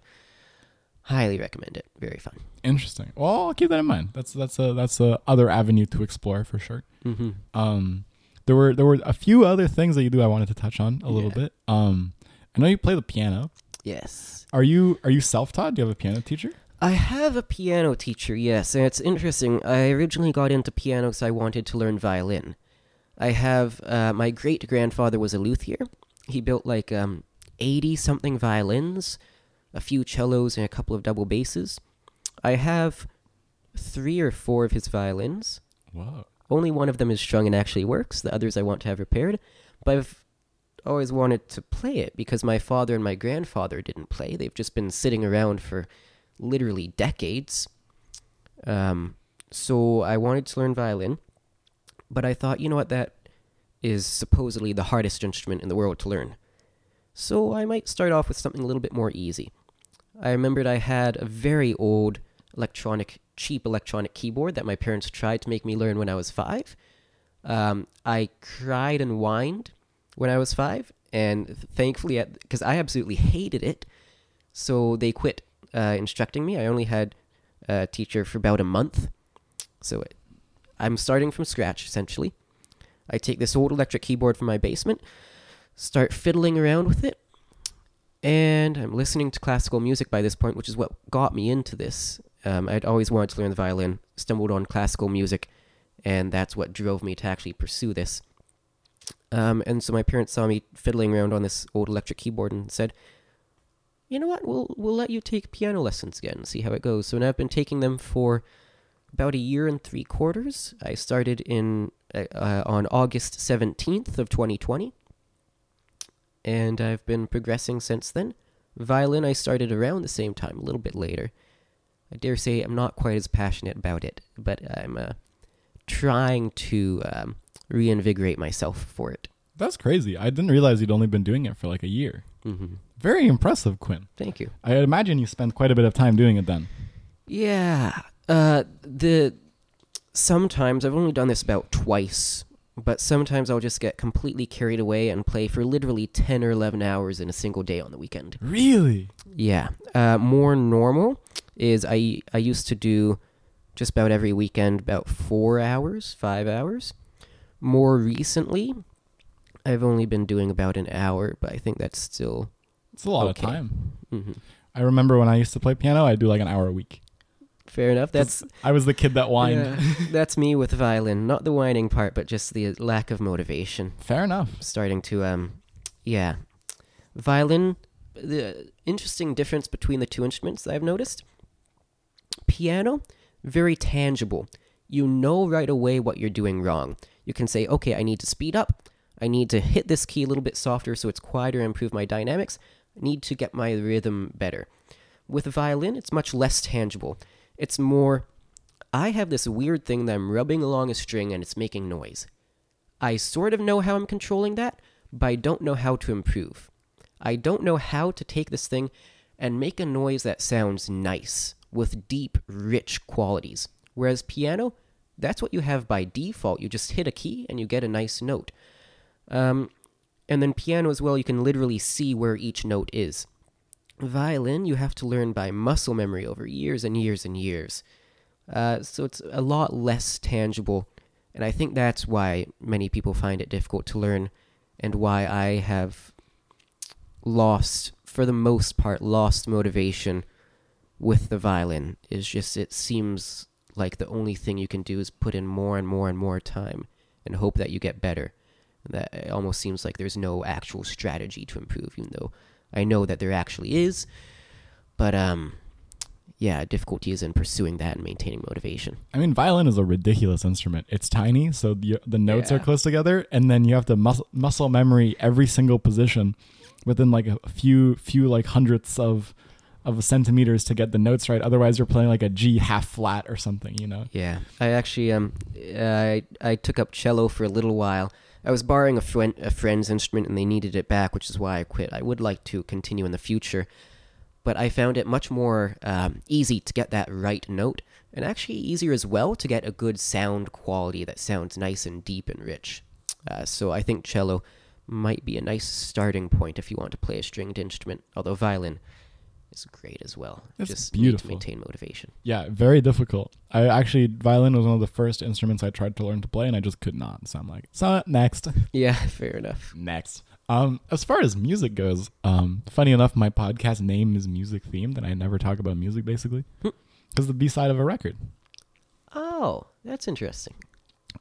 Highly recommend it. Very fun. interesting. Well, I'll keep that in mind. That's that's a that's a other avenue to explore for sure. Mm-hmm. Um, there were there were a few other things that you do I wanted to touch on a little bit. Um, I know you play the piano. Yes. Are you are you self taught? Do you have a piano teacher? I have a piano teacher, yes, and it's interesting. I originally got into piano because I wanted to learn violin. I have uh, my great grandfather was a luthier. He built like um, eighty something violins, a few cellos, and a couple of double basses. I have three or four of his violins. Whoa. Only one of them is strung and actually works. The others I want to have repaired. But I've always wanted to play it because my father and my grandfather didn't play. They've just been sitting around for literally decades. Um, so I wanted to learn violin. But I thought, you know what, that is supposedly the hardest instrument in the world to learn. So I might start off with something a little bit more easy. I remembered I had a very old electronic, cheap electronic keyboard that my parents tried to make me learn when I was five. Um, I cried and whined when I was five, and thankfully, because I absolutely hated it, so they quit uh, instructing me. I only had a teacher for about a month, so it, I'm starting from scratch essentially. I take this old electric keyboard from my basement, start fiddling around with it, and I'm listening to classical music by this point, which is what got me into this. Um, I'd always wanted to learn the violin, stumbled on classical music, and that's what drove me to actually pursue this. Um, and so my parents saw me fiddling around on this old electric keyboard and said, "You know what? We'll we'll let you take piano lessons again, and see how it goes." So now I've been taking them for about a year and three quarters. I started in uh, uh on August seventeenth of 2020, and I've been progressing since then. Violin I started around the same time, a little bit later. I dare say I'm not quite as passionate about it, but I'm uh, trying to um, reinvigorate myself for it. That's crazy. I didn't realize you'd only been doing it for like a year. hmm Very impressive, Quinn. Thank you. I imagine you spent quite a bit of time doing it then. Yeah. Uh, the sometimes I've only done this about twice, but sometimes I'll just get completely carried away and play for literally ten or eleven hours in a single day on the weekend. Really? Yeah. Uh, more normal is I I used to do just about every weekend about four hours, five hours. More recently, I've only been doing about an hour, but I think that's still. It's a lot Okay. of time. hmm I remember when I used to play piano, I'd do like an hour a week. Fair enough. That's I was the kid that whined. Yeah, that's me with violin. Not the whining part, but just the lack of motivation. Fair enough. Starting to um, yeah, violin. The interesting difference between the two instruments I've noticed. Piano, very tangible. You know right away what you're doing wrong. You can say, okay, I need to speed up. I need to hit this key a little bit softer so it's quieter and improve my dynamics. I need to get my rhythm better. With violin, it's much less tangible. It's more, I have this weird thing that I'm rubbing along a string and it's making noise. I sort of know how I'm controlling that, but I don't know how to improve. I don't know how to take this thing and make a noise that sounds nice with deep, rich qualities. Whereas piano, that's what you have by default. You just hit a key and you get a nice note. Um, and then piano as well, you can literally see where each note is. Violin, you have to learn by muscle memory over years and years and years. Uh, so it's a lot less tangible. And I think that's why many people find it difficult to learn and why I have lost, for the most part, lost motivation with the violin. Is just it seems like the only thing you can do is put in more and more and more time and hope that you get better. That it almost seems like there's no actual strategy to improve, even though I know that there actually is. But um, yeah, difficulty is in pursuing that and maintaining motivation. I mean, violin is a ridiculous instrument. It's tiny, so the, the notes are close together, and then you have to muscle, muscle memory every single position within like a few few like hundredths of of centimeters to get the notes right. Otherwise, you're playing like a G half flat or something. You know. Yeah, I actually um I I took up cello for a little while. I was borrowing a a friend's instrument and they needed it back, which is why I quit. I would like to continue in the future, but I found it much more um, easy to get that right note, and actually easier as well to get a good sound quality that sounds nice and deep and rich. Uh, so I think cello might be a nice starting point if you want to play a stringed instrument. Although violin is great as well. It's Just beautiful. need to maintain motivation. Yeah, very difficult. I actually violin was one of the first instruments I tried to learn to play, and I just could not. So I'm like, so next. Yeah, fair enough. Next. Um, as far as music goes, um, funny enough, my podcast name is music themed, and I never talk about music basically, Hmm. because the B side of a record. Oh, that's interesting.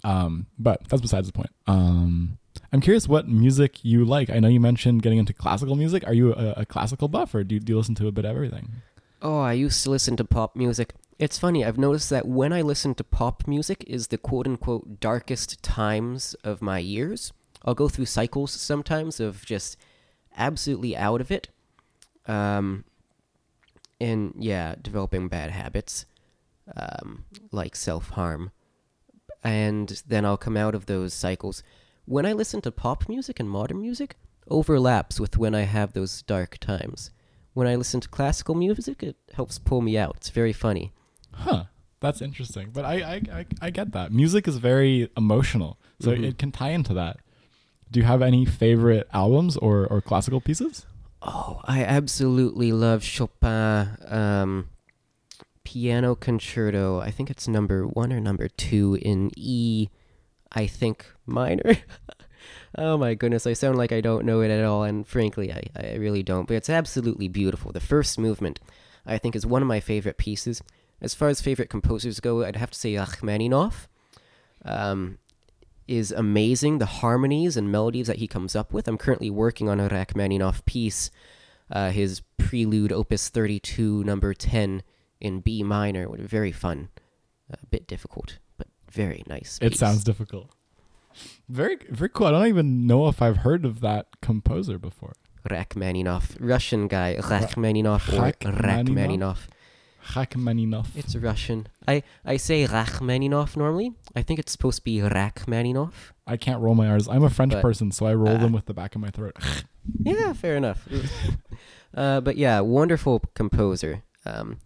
Um, but that's besides the point. Um, I'm curious what music you like. I know you mentioned getting into classical music. Are you a, a classical buff, or do you, do you listen to a bit of everything? Oh, I used to listen to pop music. It's funny, I've noticed that when I listen to pop music is the quote unquote darkest times of my years. I'll go through cycles sometimes of just absolutely out of it. Um, and yeah, developing bad habits, um, like self harm. And then I'll come out of those cycles. When I listen to pop music and modern music, overlaps with when I have those dark times. When I listen to classical music, it helps pull me out. It's very funny. Huh. That's interesting. But I I, I, I get that. Music is very emotional. So Mhm. it can tie into that. Do you have any favorite albums or, or classical pieces? Oh, I absolutely love Chopin um, piano concerto. I think it's number one or number two in E, I think minor. oh my goodness, I sound like I don't know it at all, and frankly, I, I really don't. But it's absolutely beautiful. The first movement, I think, is one of my favorite pieces. As far as favorite composers go, I'd have to say Rachmaninoff. Um, is amazing. The harmonies and melodies that he comes up with. I'm currently working on a Rachmaninoff piece, uh, his Prelude Opus 32, number 10 in B minor. Very fun. A bit difficult, very nice. It sounds difficult. Very very cool. I don't even know if I've heard of that composer before. Rachmaninoff, Russian guy, Rachmaninoff or Rachmaninoff? Rachmaninoff. Rachmaninoff. It's Russian. I, I say Rachmaninoff normally. I think it's supposed to be Rachmaninoff. I can't roll my R's. I'm a French But, person, so I roll uh, them with the back of my throat. Yeah, fair enough. uh, but yeah, wonderful composer. Um,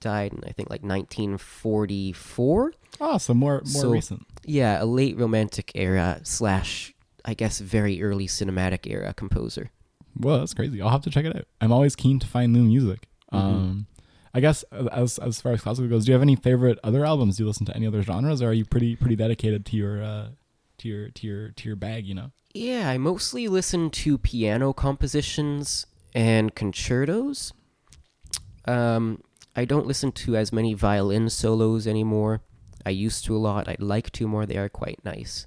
died in I think like 1944. oh, so more more So- recent. Yeah, a late Romantic era slash I guess very early cinematic era composer. Well, that's crazy. I'll have to check it out. I'm always keen to find new music. Mhm. Um, I guess uh, as as far as classical goes, do you have any favorite other albums? Do you listen to any other genres, or are you pretty pretty dedicated to your uh, to your to your to your bag? You know. Yeah, I mostly listen to piano compositions and concertos. Um, I don't listen to as many violin solos anymore. I used to a lot. I'd like to more. They are quite nice.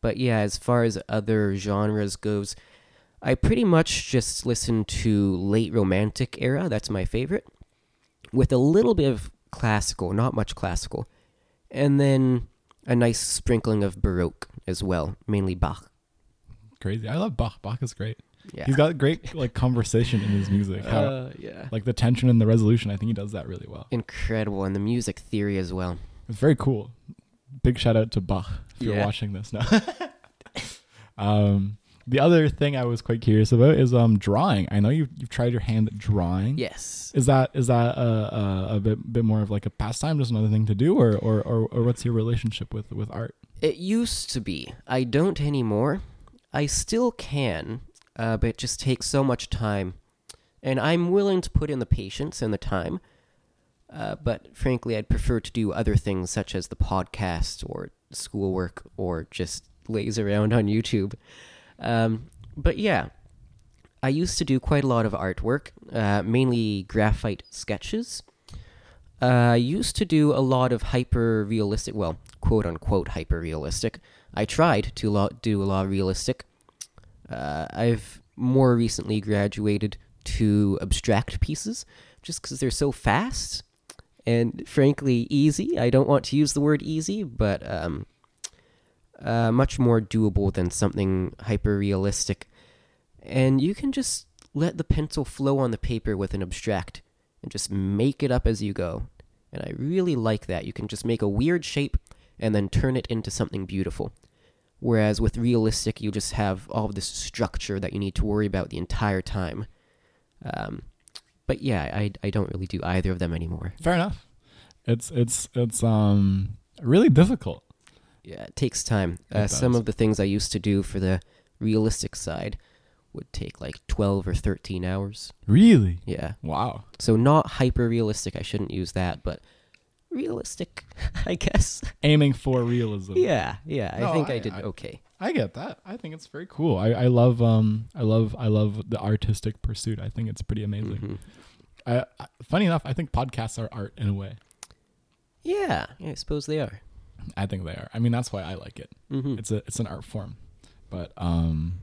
But yeah, as far as other genres goes, I pretty much just listen to late romantic era. That's my favorite. With a little bit of classical, not much classical. And then a nice sprinkling of baroque as well, mainly Bach. Crazy. I love Bach. Bach is great. Yeah. He's got great like conversation in his music. How Uh, yeah. like the tension and the resolution. I think he does that really well. Incredible, and the music theory as well. It's very cool. Big shout out to Bach if you're watching this now. um, the other thing I was quite curious about is um drawing. I know you've you've tried your hand at drawing. Yes. Is that is that a, a, a bit bit more of like a pastime, just another thing to do, or or, or, or what's your relationship with with art? It used to be. I don't anymore. I still can, uh, but it just takes so much time. And I'm willing to put in the patience and the time. Uh, but frankly, I'd prefer to do other things such as the podcast or schoolwork or just laze around on YouTube. Um, but yeah, I used to do quite a lot of artwork, uh, mainly graphite sketches. Uh, I used to do a lot of hyper realistic, well, quote unquote hyper realistic. I tried to lo- do a lot of realistic. Uh, I've more recently graduated to abstract pieces just because they're so fast and frankly easy. I don't want to use the word easy, but um, uh, much more doable than something hyper realistic. And you can just let the pencil flow on the paper with an abstract and just make it up as you go. And I really like that. You can just make a weird shape and then turn it into something beautiful. Whereas with realistic, you just have all of this structure that you need to worry about the entire time. Um, but yeah, I, I don't really do either of them anymore. Fair enough. It's it's it's um really difficult. Yeah, it takes time. It Uh, some of the things I used to do for the realistic side would take like 12 or 13 hours. Really? Yeah. Wow. So not hyper realistic. I shouldn't use that, but realistic, I guess. Aiming for realism. Yeah, yeah. No, I think I, I- did I- okay. I get that. I think it's very cool. I, I love um I love I love the artistic pursuit. I think it's pretty amazing. Mhm. I, I, funny enough, I think podcasts are art in a way. Yeah, yeah, I suppose they are. I think they are. I mean, that's why I like it. hmm It's a it's an art form. But um,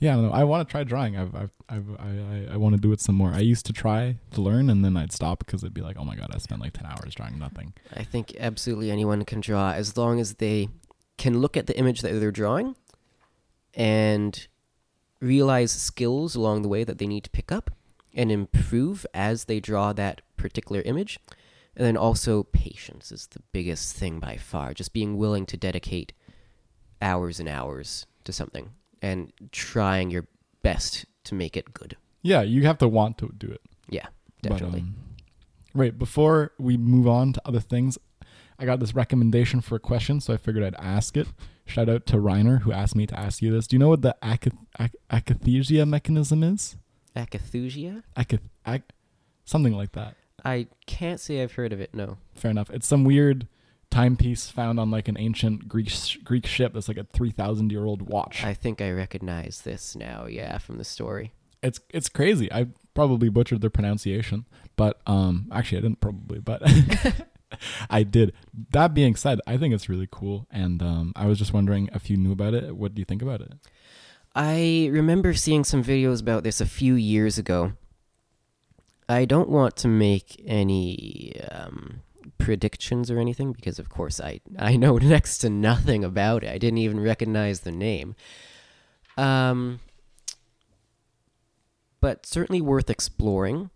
yeah, I don't know. I want to try drawing. I've, I've, I've I, I, I want to do it some more. I used to try to learn, and then I'd stop because it'd be like, oh my god, I spent like ten hours drawing nothing. I think absolutely anyone can draw as long as they can look at the image that they're drawing and realize skills along the way that they need to pick up and improve as they draw that particular image. And then also, patience is the biggest thing by far. Just being willing to dedicate hours and hours to something and trying your best to make it good. Yeah, you have to want to do it. Yeah, But, definitely. um, right before we move on to other things, I got this recommendation for a question, so I figured I'd ask it. Shout out to Reiner who asked me to ask you this. Do you know what the acath- ac- akathisia mechanism is? Acathusia? Acath- ac- something like that. I can't say I've heard of it, no. Fair enough. It's some weird timepiece found on like an ancient Greek sh- Greek ship that's like a three thousand year old watch. I think I recognize this now, yeah, from the story. it's it's crazy. I probably butchered the pronunciation, but um, actually I didn't probably, but I did. That being said, I think it's really cool, and um, I was just wondering if you knew about it. What do you think about it? I remember seeing some videos about this a few years ago. I don't want to make any um, predictions or anything because, of course, I, I know next to nothing about it. I didn't even recognize the name. Um, but certainly worth exploring,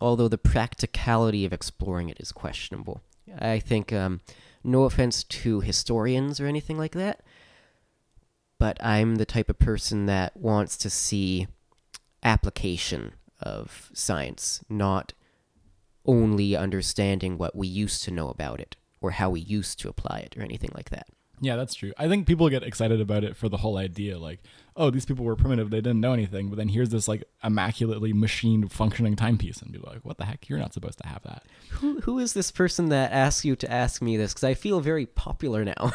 although the practicality of exploring it is questionable. I think, um, no offense to historians or anything like that, but I'm the type of person that wants to see application of science, not only understanding what we used to know about it or how we used to apply it or anything like that. Yeah, that's true. I think people get excited about it for the whole idea, like, oh, these people were primitive; they didn't know anything. But then here's this like immaculately machined functioning timepiece, and be like, what the heck? You're not supposed to have that. Who who is this person that asks you to ask me this? Because I feel very popular now.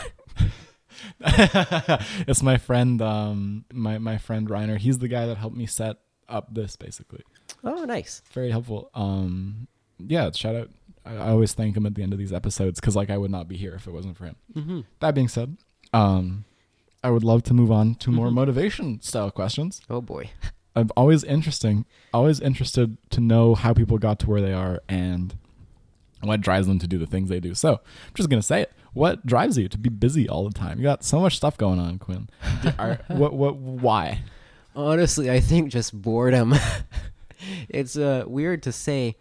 it's my friend, um, my my friend Reiner. He's the guy that helped me set up this, basically. oh, nice. Very helpful. Um, yeah, shout out. I, I always thank him at the end of these episodes because like I would not be here if it wasn't for him. Mm-hmm. That being said, um, I would love to move on to more Mhm. motivation style questions. Oh boy. I'm always interesting, always interested to know how people got to where they are and what drives them to do the things they do. So I'm just gonna say it. What drives you to be busy all the time? You got so much stuff going on, Quinn. Are, what? What? Why? Honestly, I think just boredom. it's uh, weird to say,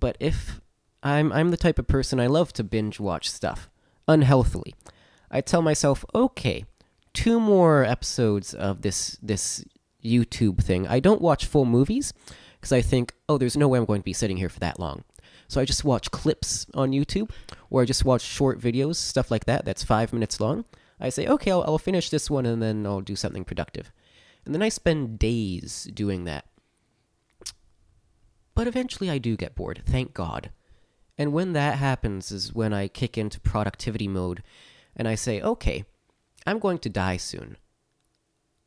but if I'm I'm the type of person I love to binge watch stuff unhealthily. I tell myself, okay, two more episodes of this this YouTube thing. I don't watch full movies because I think, oh, there's no way I'm going to be sitting here for that long. So I just watch clips on YouTube, or I just watch short videos, stuff like that. That's five minutes long. I say, okay, I'll, I'll finish this one and then I'll do something productive. And then I spend days doing that. But eventually I do get bored, thank God. And when that happens is when I kick into productivity mode and I say, okay, I'm going to die soon.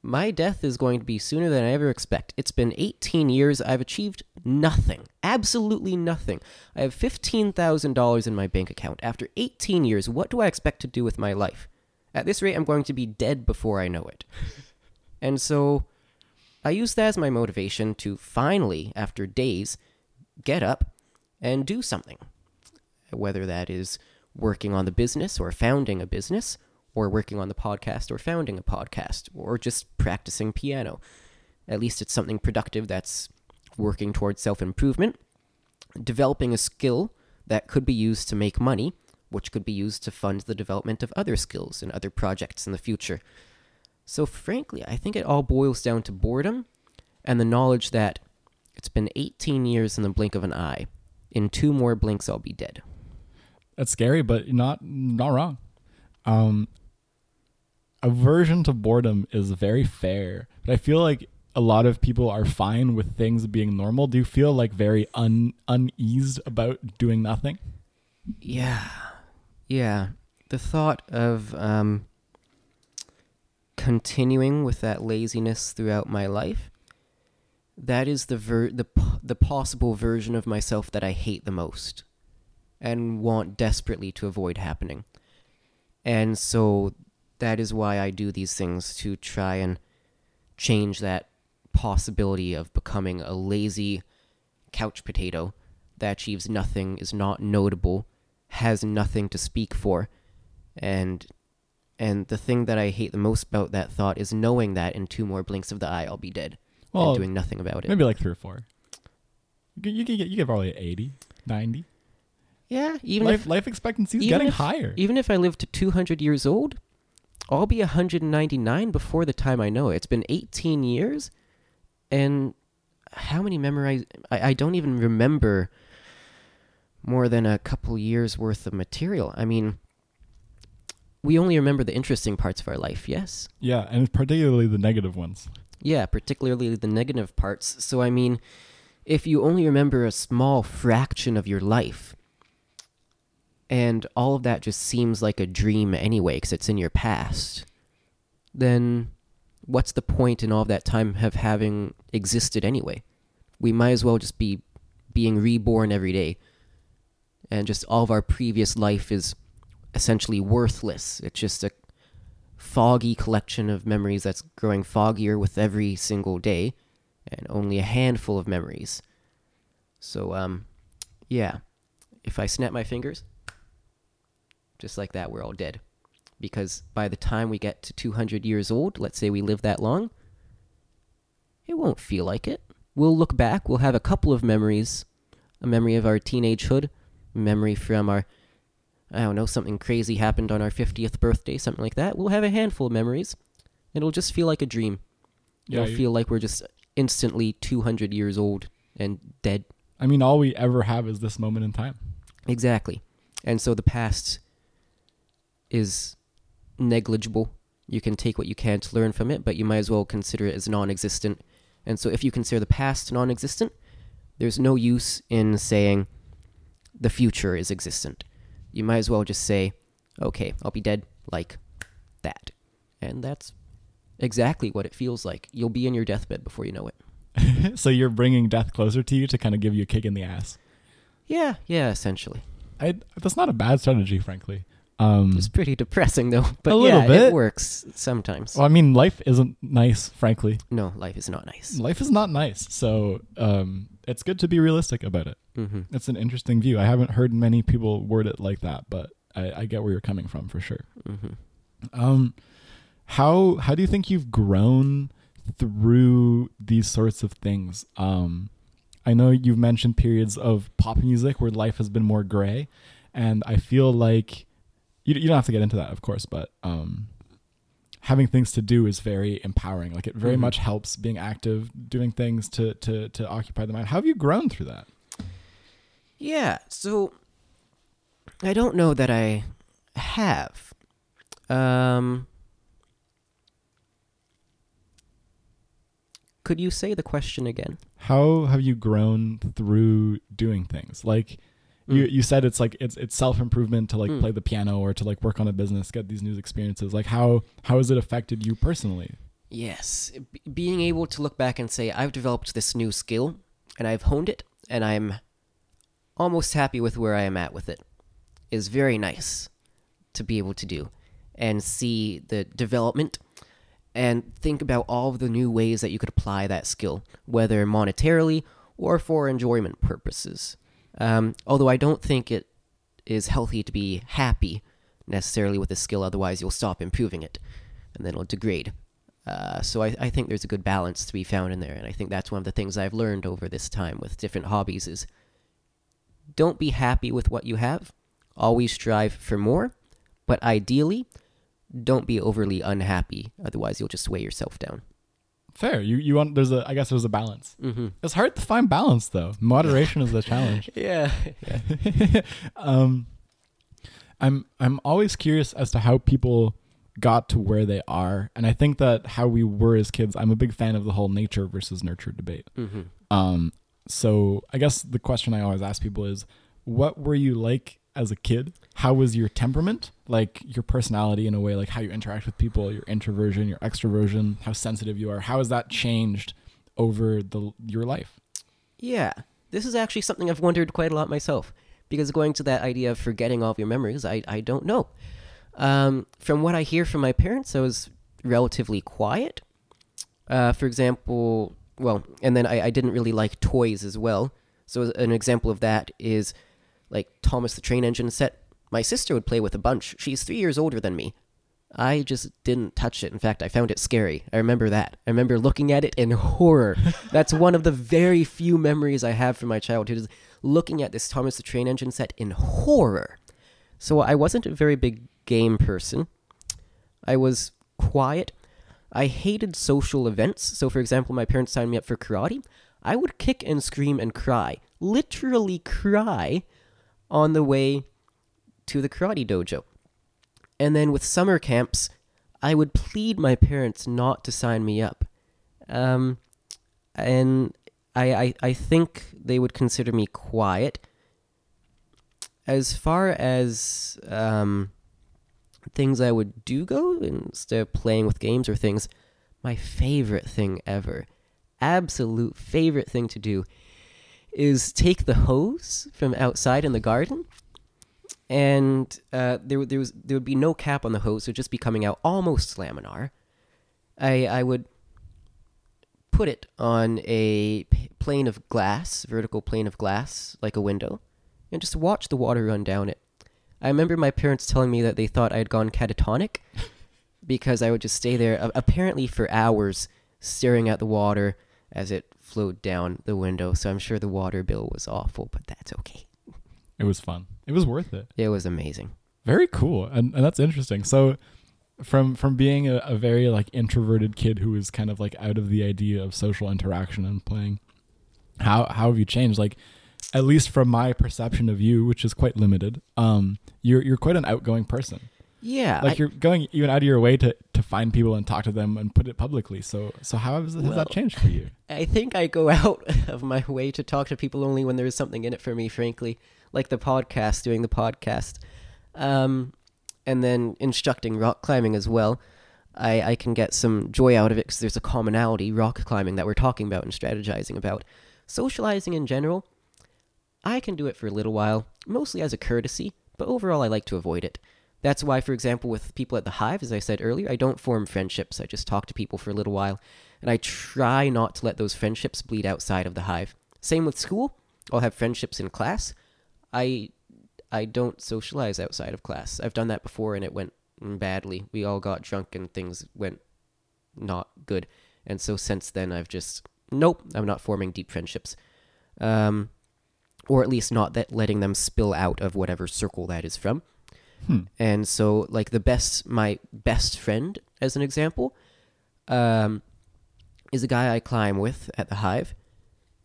My death is going to be sooner than I ever expect. It's been 18 years. I've achieved nothing. Absolutely nothing. I have $15,000 in my bank account. After 18 years, what do I expect to do with my life? At this rate, I'm going to be dead before I know it. and so I use that as my motivation to finally, after days, get up and do something. Whether that is working on the business or founding a business, or working on the podcast or founding a podcast, or just practicing piano. At least it's something productive that's working towards self improvement, developing a skill that could be used to make money, which could be used to fund the development of other skills and other projects in the future. So, frankly, I think it all boils down to boredom and the knowledge that it's been 18 years in the blink of an eye. In two more blinks, I'll be dead. That's scary, but not not wrong. Um, aversion to boredom is very fair, but I feel like a lot of people are fine with things being normal. Do you feel like very un uneased about doing nothing? Yeah. Yeah. The thought of um, continuing with that laziness throughout my life, that is the ver- the the possible version of myself that I hate the most and want desperately to avoid happening. And so that is why I do these things to try and change that possibility of becoming a lazy couch potato that achieves nothing, is not notable, has nothing to speak for. And and the thing that I hate the most about that thought is knowing that in two more blinks of the eye I'll be dead Well, and doing nothing about it. maybe like three or four. You can, get you get probably 80, 90. Yeah, even life if life expectancy is getting if- higher. even if I live to 200 years old, I'll be 199 before the time I know it. It's been 18 years, and how many memorize? I, I don't even remember more than a couple years worth of material. I mean, we only remember the interesting parts of our life. Yes. yeah, and particularly the negative ones. Yeah, particularly the negative parts. So, I mean, if you only remember a small fraction of your life, and all of that just seems like a dream anyway because it's in your past, then what's the point in all of that time of having existed anyway? We might as well just be being reborn every day, and just all of our previous life is essentially worthless. It's just a foggy collection of memories that's growing foggier with every single day and only a handful of memories. So um yeah, if I snap my fingers just like that we're all dead. Because by the time we get to 200 years old, let's say we live that long, it won't feel like it. We'll look back, we'll have a couple of memories, a memory of our teenagehood, a memory from our I don't know, something crazy happened on our 50th birthday, something like that. We'll have a handful of memories. It'll just feel like a dream. Yeah, It'll you- feel like we're just instantly 200 years old and dead. I mean, all we ever have is this moment in time. Exactly. And so the past is negligible. You can take what you can to learn from it, but you might as well consider it as non existent. And so if you consider the past non existent, there's no use in saying the future is existent. You might as well just say, okay, I'll be dead like that. And that's exactly what it feels like. You'll be in your deathbed before you know it. so you're bringing death closer to you to kind of give you a kick in the ass. Yeah, yeah, essentially. I, that's not a bad strategy, frankly. Um, It's pretty depressing though, but A little yeah, bit. it works sometimes. well, I mean, life isn't nice, frankly. No, life is not nice. Life is not nice, so um, it's good to be realistic about it. hmm It's an interesting view. I haven't heard many people word it like that, but I, I get where you're coming from for sure. hmm Um, how how do you think you've grown through these sorts of things? Um, I know you've mentioned periods of pop music where life has been more gray, and I feel like you you don't have to get into that, of course, but um, having things to do is very empowering. Like it very Mhm. much helps being active, doing things to to to occupy the mind. How have you grown through that? Yeah, so I don't know that I have. Um, could you say the question again? How have you grown through doing things? Like Mm. you said it's like it's it's self improvement to like Mm. play the piano or to like work on a business, get these new experiences. Like how how has it affected you personally? Yes, b- being able to look back and say, I've developed this new skill and I've honed it and I'm almost happy with where I am at with it is very nice to be able to do and see the development and think about all the new ways that you could apply that skill, whether monetarily or for enjoyment purposes. Um, although I don't think it is healthy to be happy necessarily with a skill, otherwise, you'll stop improving it and then it'll degrade. Uh, so I, I think there's a good balance to be found in there, and I think that's one of the things I've learned over this time with different hobbies is don't be happy with what you have. Always strive for more, but ideally, don't be overly unhappy. Otherwise, you'll just weigh yourself down. Fair. You you want there's a I guess there's a balance. Mm-hmm. It's hard to find balance though. Moderation is the challenge. Yeah. um, I'm I'm always curious as to how people got to where they are, and I think that how we were as kids. I'm a big fan of the whole nature versus nurture debate. mm-hmm. Um, so I guess the question I always ask people is, what were you like as a kid? How was your temperament, like your personality in a way, like how you interact with people, your introversion, your extroversion, how sensitive you are? How has that changed over the your life? Yeah, this is actually something I've wondered quite a lot myself. Because going to that idea of forgetting all of your memories, I, I don't know. Um, from what I hear from my parents, I was relatively quiet. Uh, for example, well, and then I, I didn't really like toys as well. So an example of that is like Thomas the Train Engine set. My sister would play with a bunch. She's three years older than me. I just didn't touch it. In fact, I found it scary. I remember that. I remember looking at it in horror. That's one of the very few memories I have from my childhood is looking at this Thomas the Train Engine set in horror. So I wasn't a very big game person. I was quiet. I hated social events. So, for example, my parents signed me up for karate. I would kick and scream and cry, literally cry, on the way to the karate dojo. And then with summer camps, I would plead my parents not to sign me up. Um, and I, I, I think they would consider me quiet. As far as um, things I would do go, instead of playing with games or things, my favorite thing ever, absolute favorite thing to do, is take the hose from outside in the garden and uh, there, there was there would be no cap on the hose; it would just be coming out almost laminar. I I would put it on a plane of glass, vertical plane of glass, like a window, and just watch the water run down it. I remember my parents telling me that they thought I had gone catatonic because I would just stay there, apparently for hours, staring at the water as it flowed down the window. So I'm sure the water bill was awful, but that's okay. It was fun. It was worth it. It was amazing. Very cool, and, and that's interesting. So, from from being a, a very like introverted kid who was kind of like out of the idea of social interaction and playing, how how have you changed? Like, at least from my perception of you, which is quite limited, um, you're you're quite an outgoing person. Yeah, Like I- you're going even out of your way to to find people and talk to them and put it publicly. So so how has, has Well, that changed for you? I think I go out of my way to talk to people only when there is something in it for me, frankly, like the podcast, doing the podcast, um, and then instructing rock climbing as well. I, I can get some joy out of it because there's a commonality, rock climbing, that we're talking about and strategizing about. Socializing in general, I can do it for a little while, mostly as a courtesy, but overall I like to avoid it. That's why, for example, with people at the Hive, as I said earlier, I don't form friendships. I just talk to people for a little while, and I try not to let those friendships bleed outside of the Hive. Same with school. I'll have friendships in class. I I don't socialize outside of class. I've done that before, and it went badly. We all got drunk, and things went not good. And so since then, I've just nope. I'm not forming deep friendships, um, or at least not that letting them spill out of whatever circle that is from. Hmm. And so, like the best, my best friend, as an example, um, is a guy I climb with at the Hive,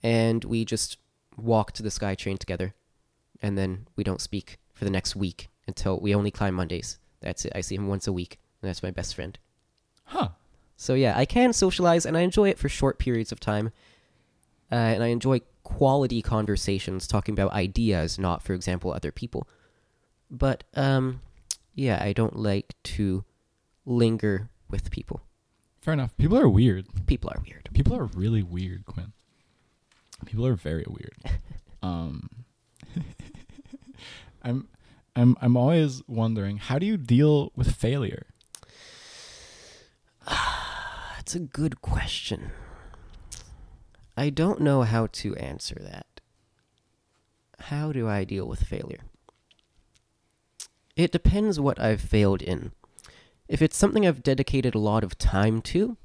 and we just walk to the SkyTrain together, and then we don't speak for the next week until we only climb Mondays. That's it. I see him once a week, and that's my best friend. Huh. So yeah, I can socialize, and I enjoy it for short periods of time, uh, and I enjoy quality conversations, talking about ideas, not, for example, other people. But um, yeah, I don't like to linger with people. Fair enough. People are weird. People are weird. People are really weird, Quinn. People are very weird. um, I'm, I'm, I'm always wondering how do you deal with failure? That's a good question. I don't know how to answer that. How do I deal with failure? It depends what I've failed in. If it's something I've dedicated a lot of time to,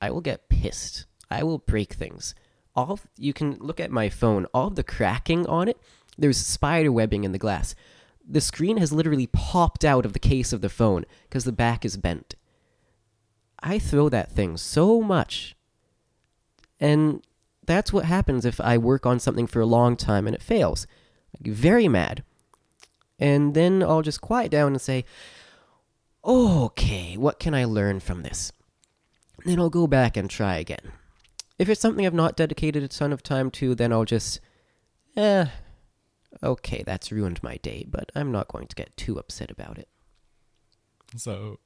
I will get pissed. I will break things. All of- you can look at my phone, all the cracking on it, there's spider webbing in the glass. The screen has literally popped out of the case of the phone because the back is bent. I throw that thing so much. And that's what happens if I work on something for a long time and it fails. I get very mad. And then I'll just quiet down and say, okay, what can I learn from this? Then I'll go back and try again. If it's something I've not dedicated a ton of time to, then I'll just, eh, okay, that's ruined my day, but I'm not going to get too upset about it. So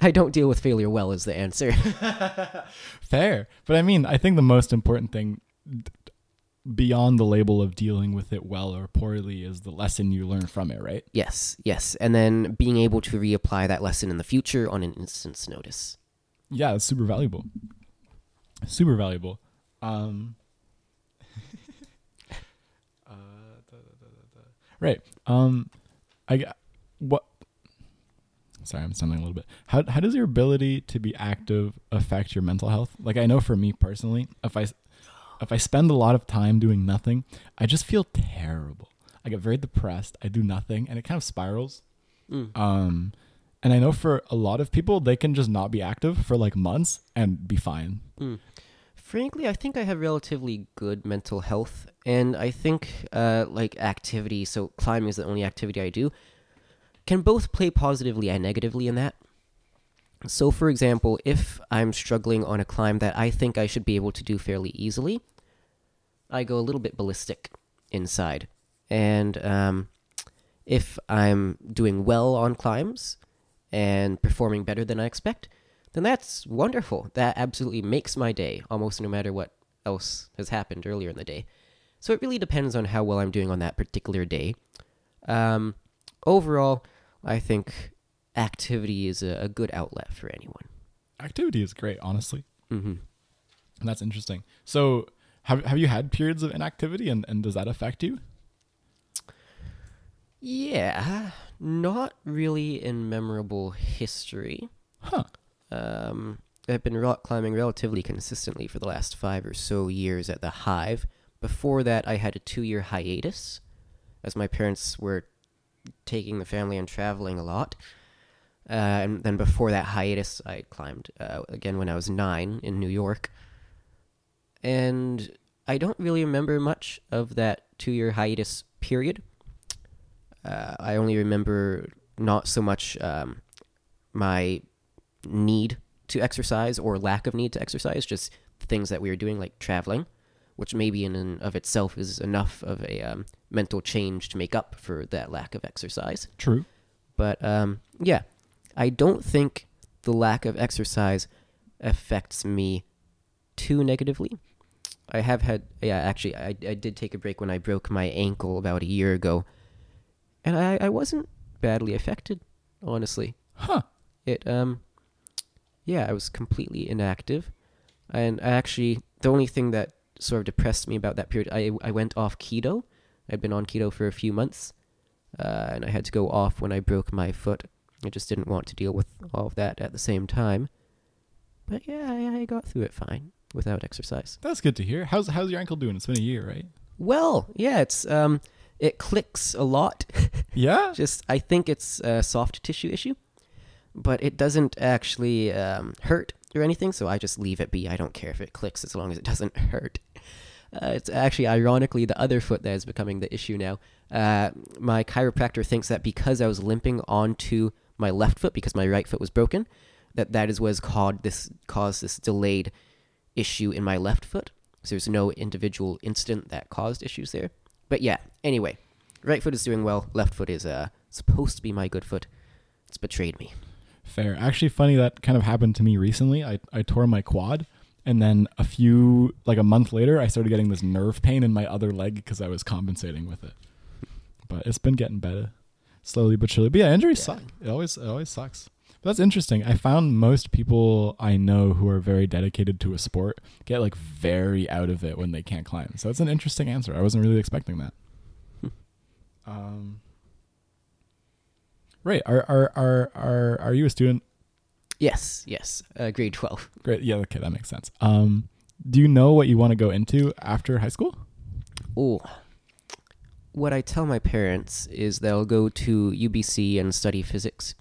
I don't deal with failure well, is the answer. fair, but I mean, I think the most important thing beyond the label of dealing with it well or poorly is the lesson you learn from it, right? Yes, yes. And then being able to reapply that lesson in the future on an instant's notice. Yeah, it's super valuable. Super valuable. Um, uh, da, da, da. Right. Um, I what? Sorry, I'm stumbling a little bit. How how does your ability to be active affect your mental health? Like I know for me personally, if I if I spend a lot of time doing nothing, I just feel terrible. I get very depressed. I do nothing, and it kind of spirals. Mm. Um, and I know for a lot of people, they can just not be active for like months and be fine. Mm. Frankly, I think I have relatively good mental health, and I think uh, like activity. So climbing is the only activity I do. Can both play positively and negatively in that. So, for example, if I'm struggling on a climb that I think I should be able to do fairly easily, I go a little bit ballistic inside. And um, if I'm doing well on climbs and performing better than I expect, then that's wonderful. That absolutely makes my day, almost no matter what else has happened earlier in the day. So it really depends on how well I'm doing on that particular day. Um, overall, I think activity is a, a good outlet for anyone. Activity is great, honestly. hmm And that's interesting. So, have have you had periods of inactivity, and, and does that affect you? Yeah, not really in memorable history. Huh. Um, I've been rock climbing relatively consistently for the last five or so years at the Hive. Before that, I had a two year hiatus, as my parents were taking the family and traveling a lot. Uh, and then before that hiatus, I climbed uh, again when I was nine in New York. And I don't really remember much of that two year hiatus period. Uh, I only remember not so much um, my need to exercise or lack of need to exercise, just things that we were doing, like traveling, which maybe in and of itself is enough of a um, mental change to make up for that lack of exercise. True. But um, yeah, I don't think the lack of exercise affects me too negatively. I have had, yeah, actually, I, I did take a break when I broke my ankle about a year ago, and I, I wasn't badly affected, honestly. Huh. It, um, yeah, I was completely inactive, and I actually, the only thing that sort of depressed me about that period, I, I went off keto. I'd been on keto for a few months, uh, and I had to go off when I broke my foot. I just didn't want to deal with all of that at the same time. But yeah, I, I got through it fine without exercise. That's good to hear. How's how's your ankle doing? It's been a year, right? Well, yeah, it's um, it clicks a lot. Yeah. just I think it's a soft tissue issue, but it doesn't actually um, hurt or anything. So I just leave it be. I don't care if it clicks as long as it doesn't hurt. Uh, it's actually ironically the other foot that is becoming the issue now. Uh, my chiropractor thinks that because I was limping onto my left foot because my right foot was broken, that that is what has caused this caused this delayed issue in my left foot. So there's no individual incident that caused issues there. But yeah, anyway, right foot is doing well. Left foot is uh supposed to be my good foot. It's betrayed me. Fair. Actually, funny that kind of happened to me recently. I I tore my quad, and then a few like a month later, I started getting this nerve pain in my other leg because I was compensating with it. But it's been getting better, slowly but surely. But yeah, injuries Yeah. suck. It always it always sucks. But that's interesting. I found most people I know who are very dedicated to a sport get like very out of it when they can't climb. So that's an interesting answer. I wasn't really expecting that. um, right. Are are are are are you a student Yes, yes. Uh, grade twelve. Great. Yeah. Okay, that makes sense. Um, do you know what you want to go into after high school? Oh. What I tell my parents is they'll go to UBC and study physics,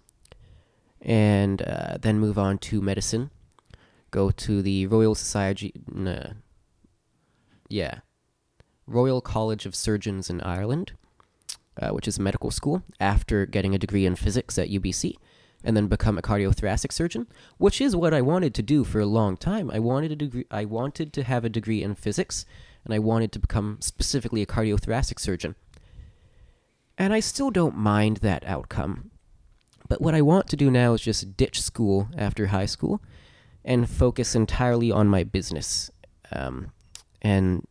and uh, then move on to medicine. Go to the Royal Society. Nah, yeah, Royal College of Surgeons in Ireland, uh, which is a medical school. After getting a degree in physics at UBC, and then become a cardiothoracic surgeon, which is what I wanted to do for a long time. I wanted a degree. I wanted to have a degree in physics, and I wanted to become specifically a cardiothoracic surgeon. And I still don't mind that outcome. But what I want to do now is just ditch school after high school and focus entirely on my business. Um, and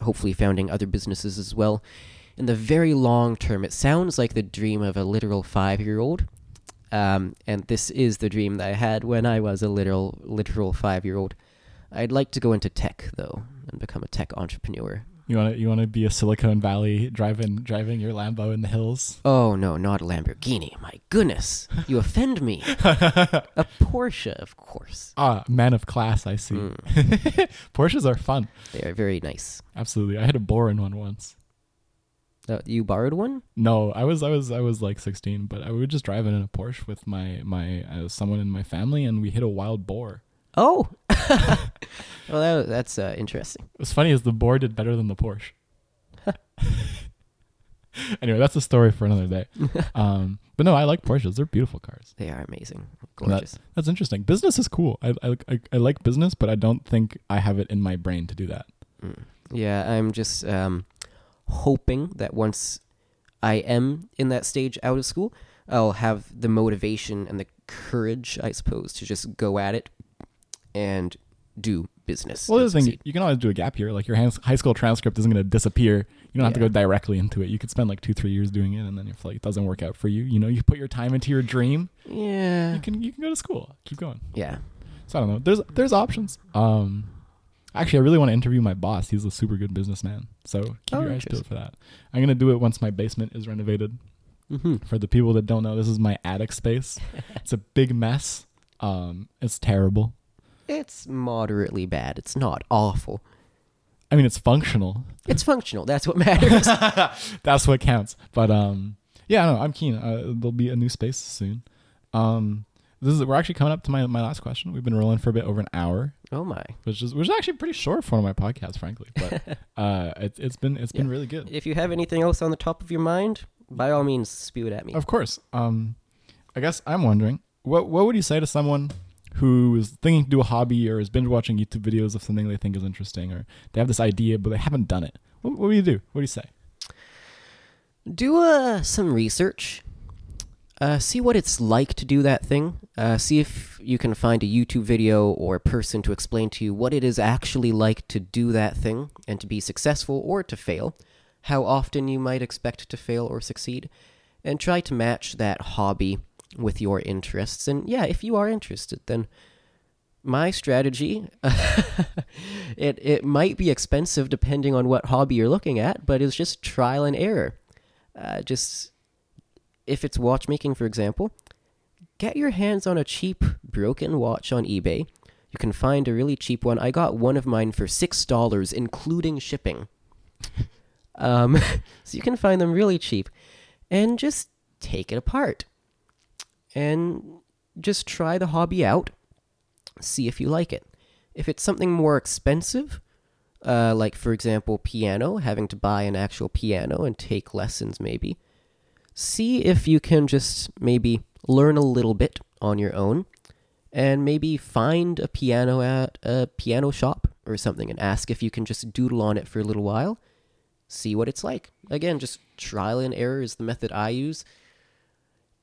hopefully founding other businesses as well. In the very long term, it sounds like the dream of a literal five year old. Um, and this is the dream that I had when I was a literal, literal five year old. I'd like to go into tech though and become a tech entrepreneur. You want to you want to be a Silicon Valley driving driving your Lambo in the hills. Oh no, not a Lamborghini. My goodness, you offend me. a Porsche, of course. Ah, man of class. I see. Mm, Porsches are fun. they are very nice. Absolutely. I had a bore in one once. Uh, you borrowed one? No, I was I was I was like 16, but I would just drive in a Porsche with my my uh, someone in my family, and we hit a wild boar. Oh, well, that, that's uh, interesting. What's funny is the boar did better than the Porsche. anyway, that's a story for another day. Um, but no, I like Porsches. They're beautiful cars. They are amazing, That- gorgeous. That's interesting. Business is cool. I, I I I like business, but I don't think I have it in my brain to do that. Mm. Yeah, I'm just um, hoping that once I am in that stage out of school, I'll have the motivation and the courage, I suppose, to just go at it and do business. Well, the thing succeed. you can always do a gap year. Like your high school transcript isn't going to disappear. You don't have to go directly into it. You could spend like two, three years doing it, and then if like it doesn't work out for you, you know, you put your time into your dream. yeah, You can you can go to school. Keep going. yeah. So I don't know. There's there's options. Um, actually, I really want to interview my boss. He's a super good businessman. So keep Oh, your eyes peeled for that. I'm gonna do it once my basement is renovated. Mm-hmm. For the people that don't know, this is my attic space. it's a big mess. Um, it's terrible. It's moderately bad. It's not awful. I mean, it's functional. It's functional. That's what matters. That's what counts. But um, yeah, no, I'm keen. Uh, there'll be a new space soon. Um, this is we're actually coming up to my, my last question. We've been rolling for a bit over an hour, oh my! which is which is actually pretty short for one of my podcasts, frankly. But uh, it's it's been it's been really good. If you have anything else on the top of your mind, by all means, spew it at me. Of course. Um, I guess I'm wondering what what would you say to someone who is thinking to do a hobby or is binge watching YouTube videos of something they think is interesting or they have this idea but they haven't done it. What, what do you do? What do you say? do uh, some research. Uh, see what it's like to do that thing. Uh, see if you can find a YouTube video or a person to explain to you what it is actually like to do that thing and to be successful or to fail. How often you might expect to fail or succeed. And try to match that hobby with your interests. And yeah, if you are interested, then my strategy it it might be expensive depending on what hobby you're looking at, but it's just trial and error. Uh, just if it's watchmaking, for example, get your hands on a cheap broken watch on eBay. You can find a really cheap one. I got one of mine for six dollars, including shipping. Um, so you can find them really cheap, and just take it apart, and just try the hobby out. See if you like it. If it's something more expensive, uh, like for example piano, having to buy an actual piano and take lessons maybe, see if you can just maybe learn a little bit on your own and maybe find a piano at a piano shop or something and ask if you can just doodle on it for a little while. See what it's like. Again, just trial and error is the method I use.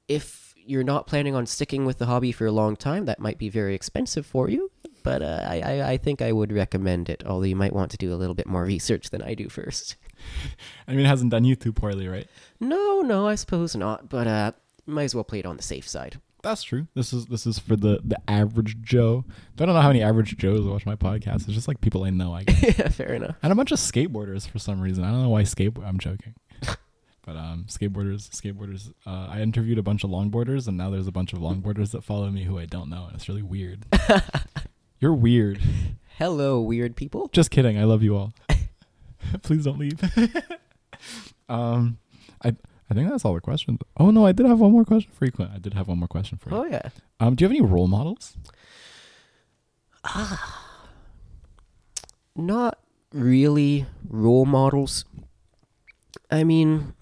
If you're not planning on sticking with the hobby for a long time, that might be very expensive for you. But uh, I, I, I think I would recommend it, although you might want to do a little bit more research than I do first. I mean, it hasn't done you too poorly, right? No, no, I suppose not. But uh, might as well play it on the safe side. That's true. This is this is for the the average Joe. I don't know how many average Joes watch my podcast. It's just like people I know. I guess. yeah, fair enough. and a bunch of skateboarders for some reason. I don't know why skate. I'm joking. But um, skateboarders, skateboarders. Uh, I interviewed a bunch of longboarders, and now there's a bunch of longboarders that follow me who I don't know, and it's really weird. You're weird. Hello, weird people. Just kidding. I love you all. Please don't leave. um, I I think that's all the questions. Oh no, I did have one more question for you, Clint. I did have one more question for you. Oh yeah. Um, do you have any role models? Ah, not really role models. I mean,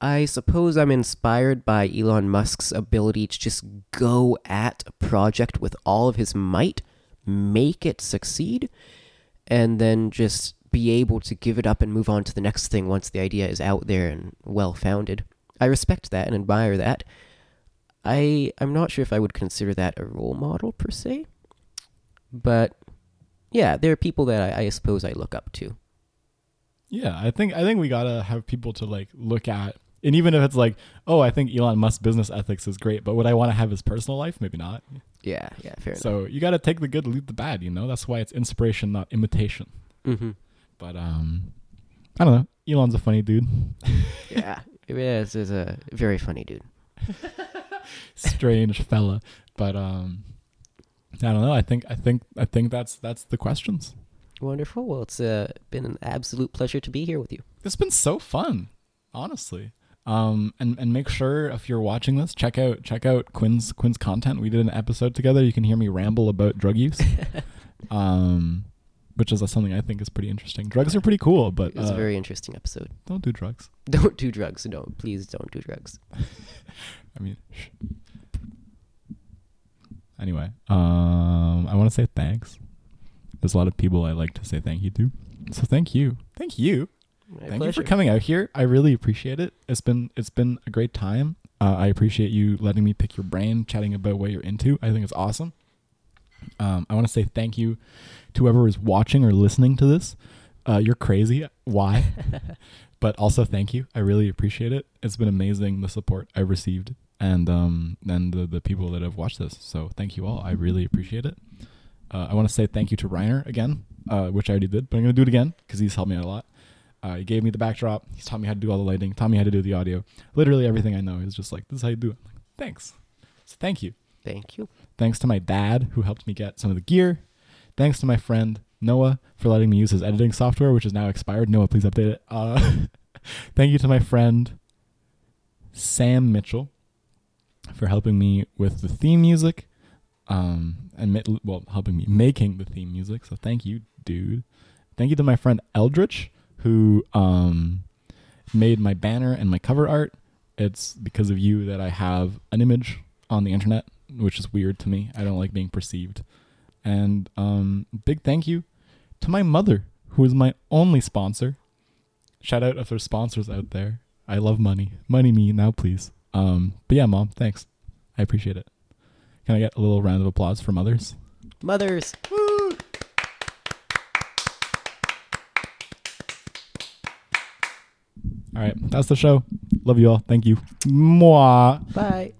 I suppose I'm inspired by Elon Musk's ability to just go at a project with all of his might, make it succeed, and then just be able to give it up and move on to the next thing once the idea is out there and well founded. I respect that and admire that. I I'm not sure if I would consider that a role model per se. But yeah, there are people that I, I suppose I look up to. Yeah, I think I think we gotta have people to like look at, and even if it's like, oh, I think Elon Musk's business ethics is great, but would I want to have his personal life? Maybe not. Yeah, yeah, fair So you gotta take the good, leave the bad. You know, that's why it's inspiration, not imitation. enough. hmm But um, I don't know. Elon's a funny dude, Yeah, it is, is a very funny dude. strange fella. But um, I don't know. I think I think I think that's that's the questions. Wonderful. Well, it's uh, been an absolute pleasure to be here with you. It's been so fun, honestly. Um, and and make sure if you're watching this, check out check out Quinn's Quinn's content. We did an episode together. You can hear me ramble about drug use, um, which is something I think is pretty interesting. Drugs are pretty cool, but It was uh, a very interesting episode. don't do drugs. Don't do drugs. No, please don't do drugs. I mean, sh- anyway, um, I want to say thanks. There's a lot of people I like to say thank you to, so thank you, thank you. My Thank you for coming out here. I really appreciate it. It's been it's been a great time. Uh, I appreciate you letting me pick your brain, chatting about what you're into. I think it's awesome. Um, I want to say thank you to whoever is watching or listening to this. Uh, you're crazy. Why? but also thank you. I really appreciate it. It's been amazing the support I've received and um and the the people that have watched this. So thank you all. I really appreciate it. Uh, I want to say thank you to Reiner again, uh, which I already did, but I'm gonna do it again because he's helped me out a lot. Uh, he gave me the backdrop. He taught me how to do all the lighting. Taught me how to do the audio. Literally everything I know. He's just like, this is how you do it. I'm like, Thanks. So thank you. Thank you. Thanks to my dad who helped me get some of the gear. Thanks to my friend Noah for letting me use his editing software, which is now expired. Noah, please update it. Uh, thank you to my friend Sam Mitchell for helping me with the theme music, um, and ma- well, helping me making the theme music. So thank you, dude. Thank you to my friend Eldritch who um, made my banner and my cover art. It's because of you that I have an image on the internet, which is weird to me. I don't like being perceived. And um, big thank you to my mother, who is my only sponsor. Shout out if there's sponsors out there. I love money. Money me now, please. Um, but yeah, mom, thanks. I appreciate it. Can I get a little round of applause for mothers? Mothers. All right, that's the show. Love you all. Thank you. Mwah. Bye.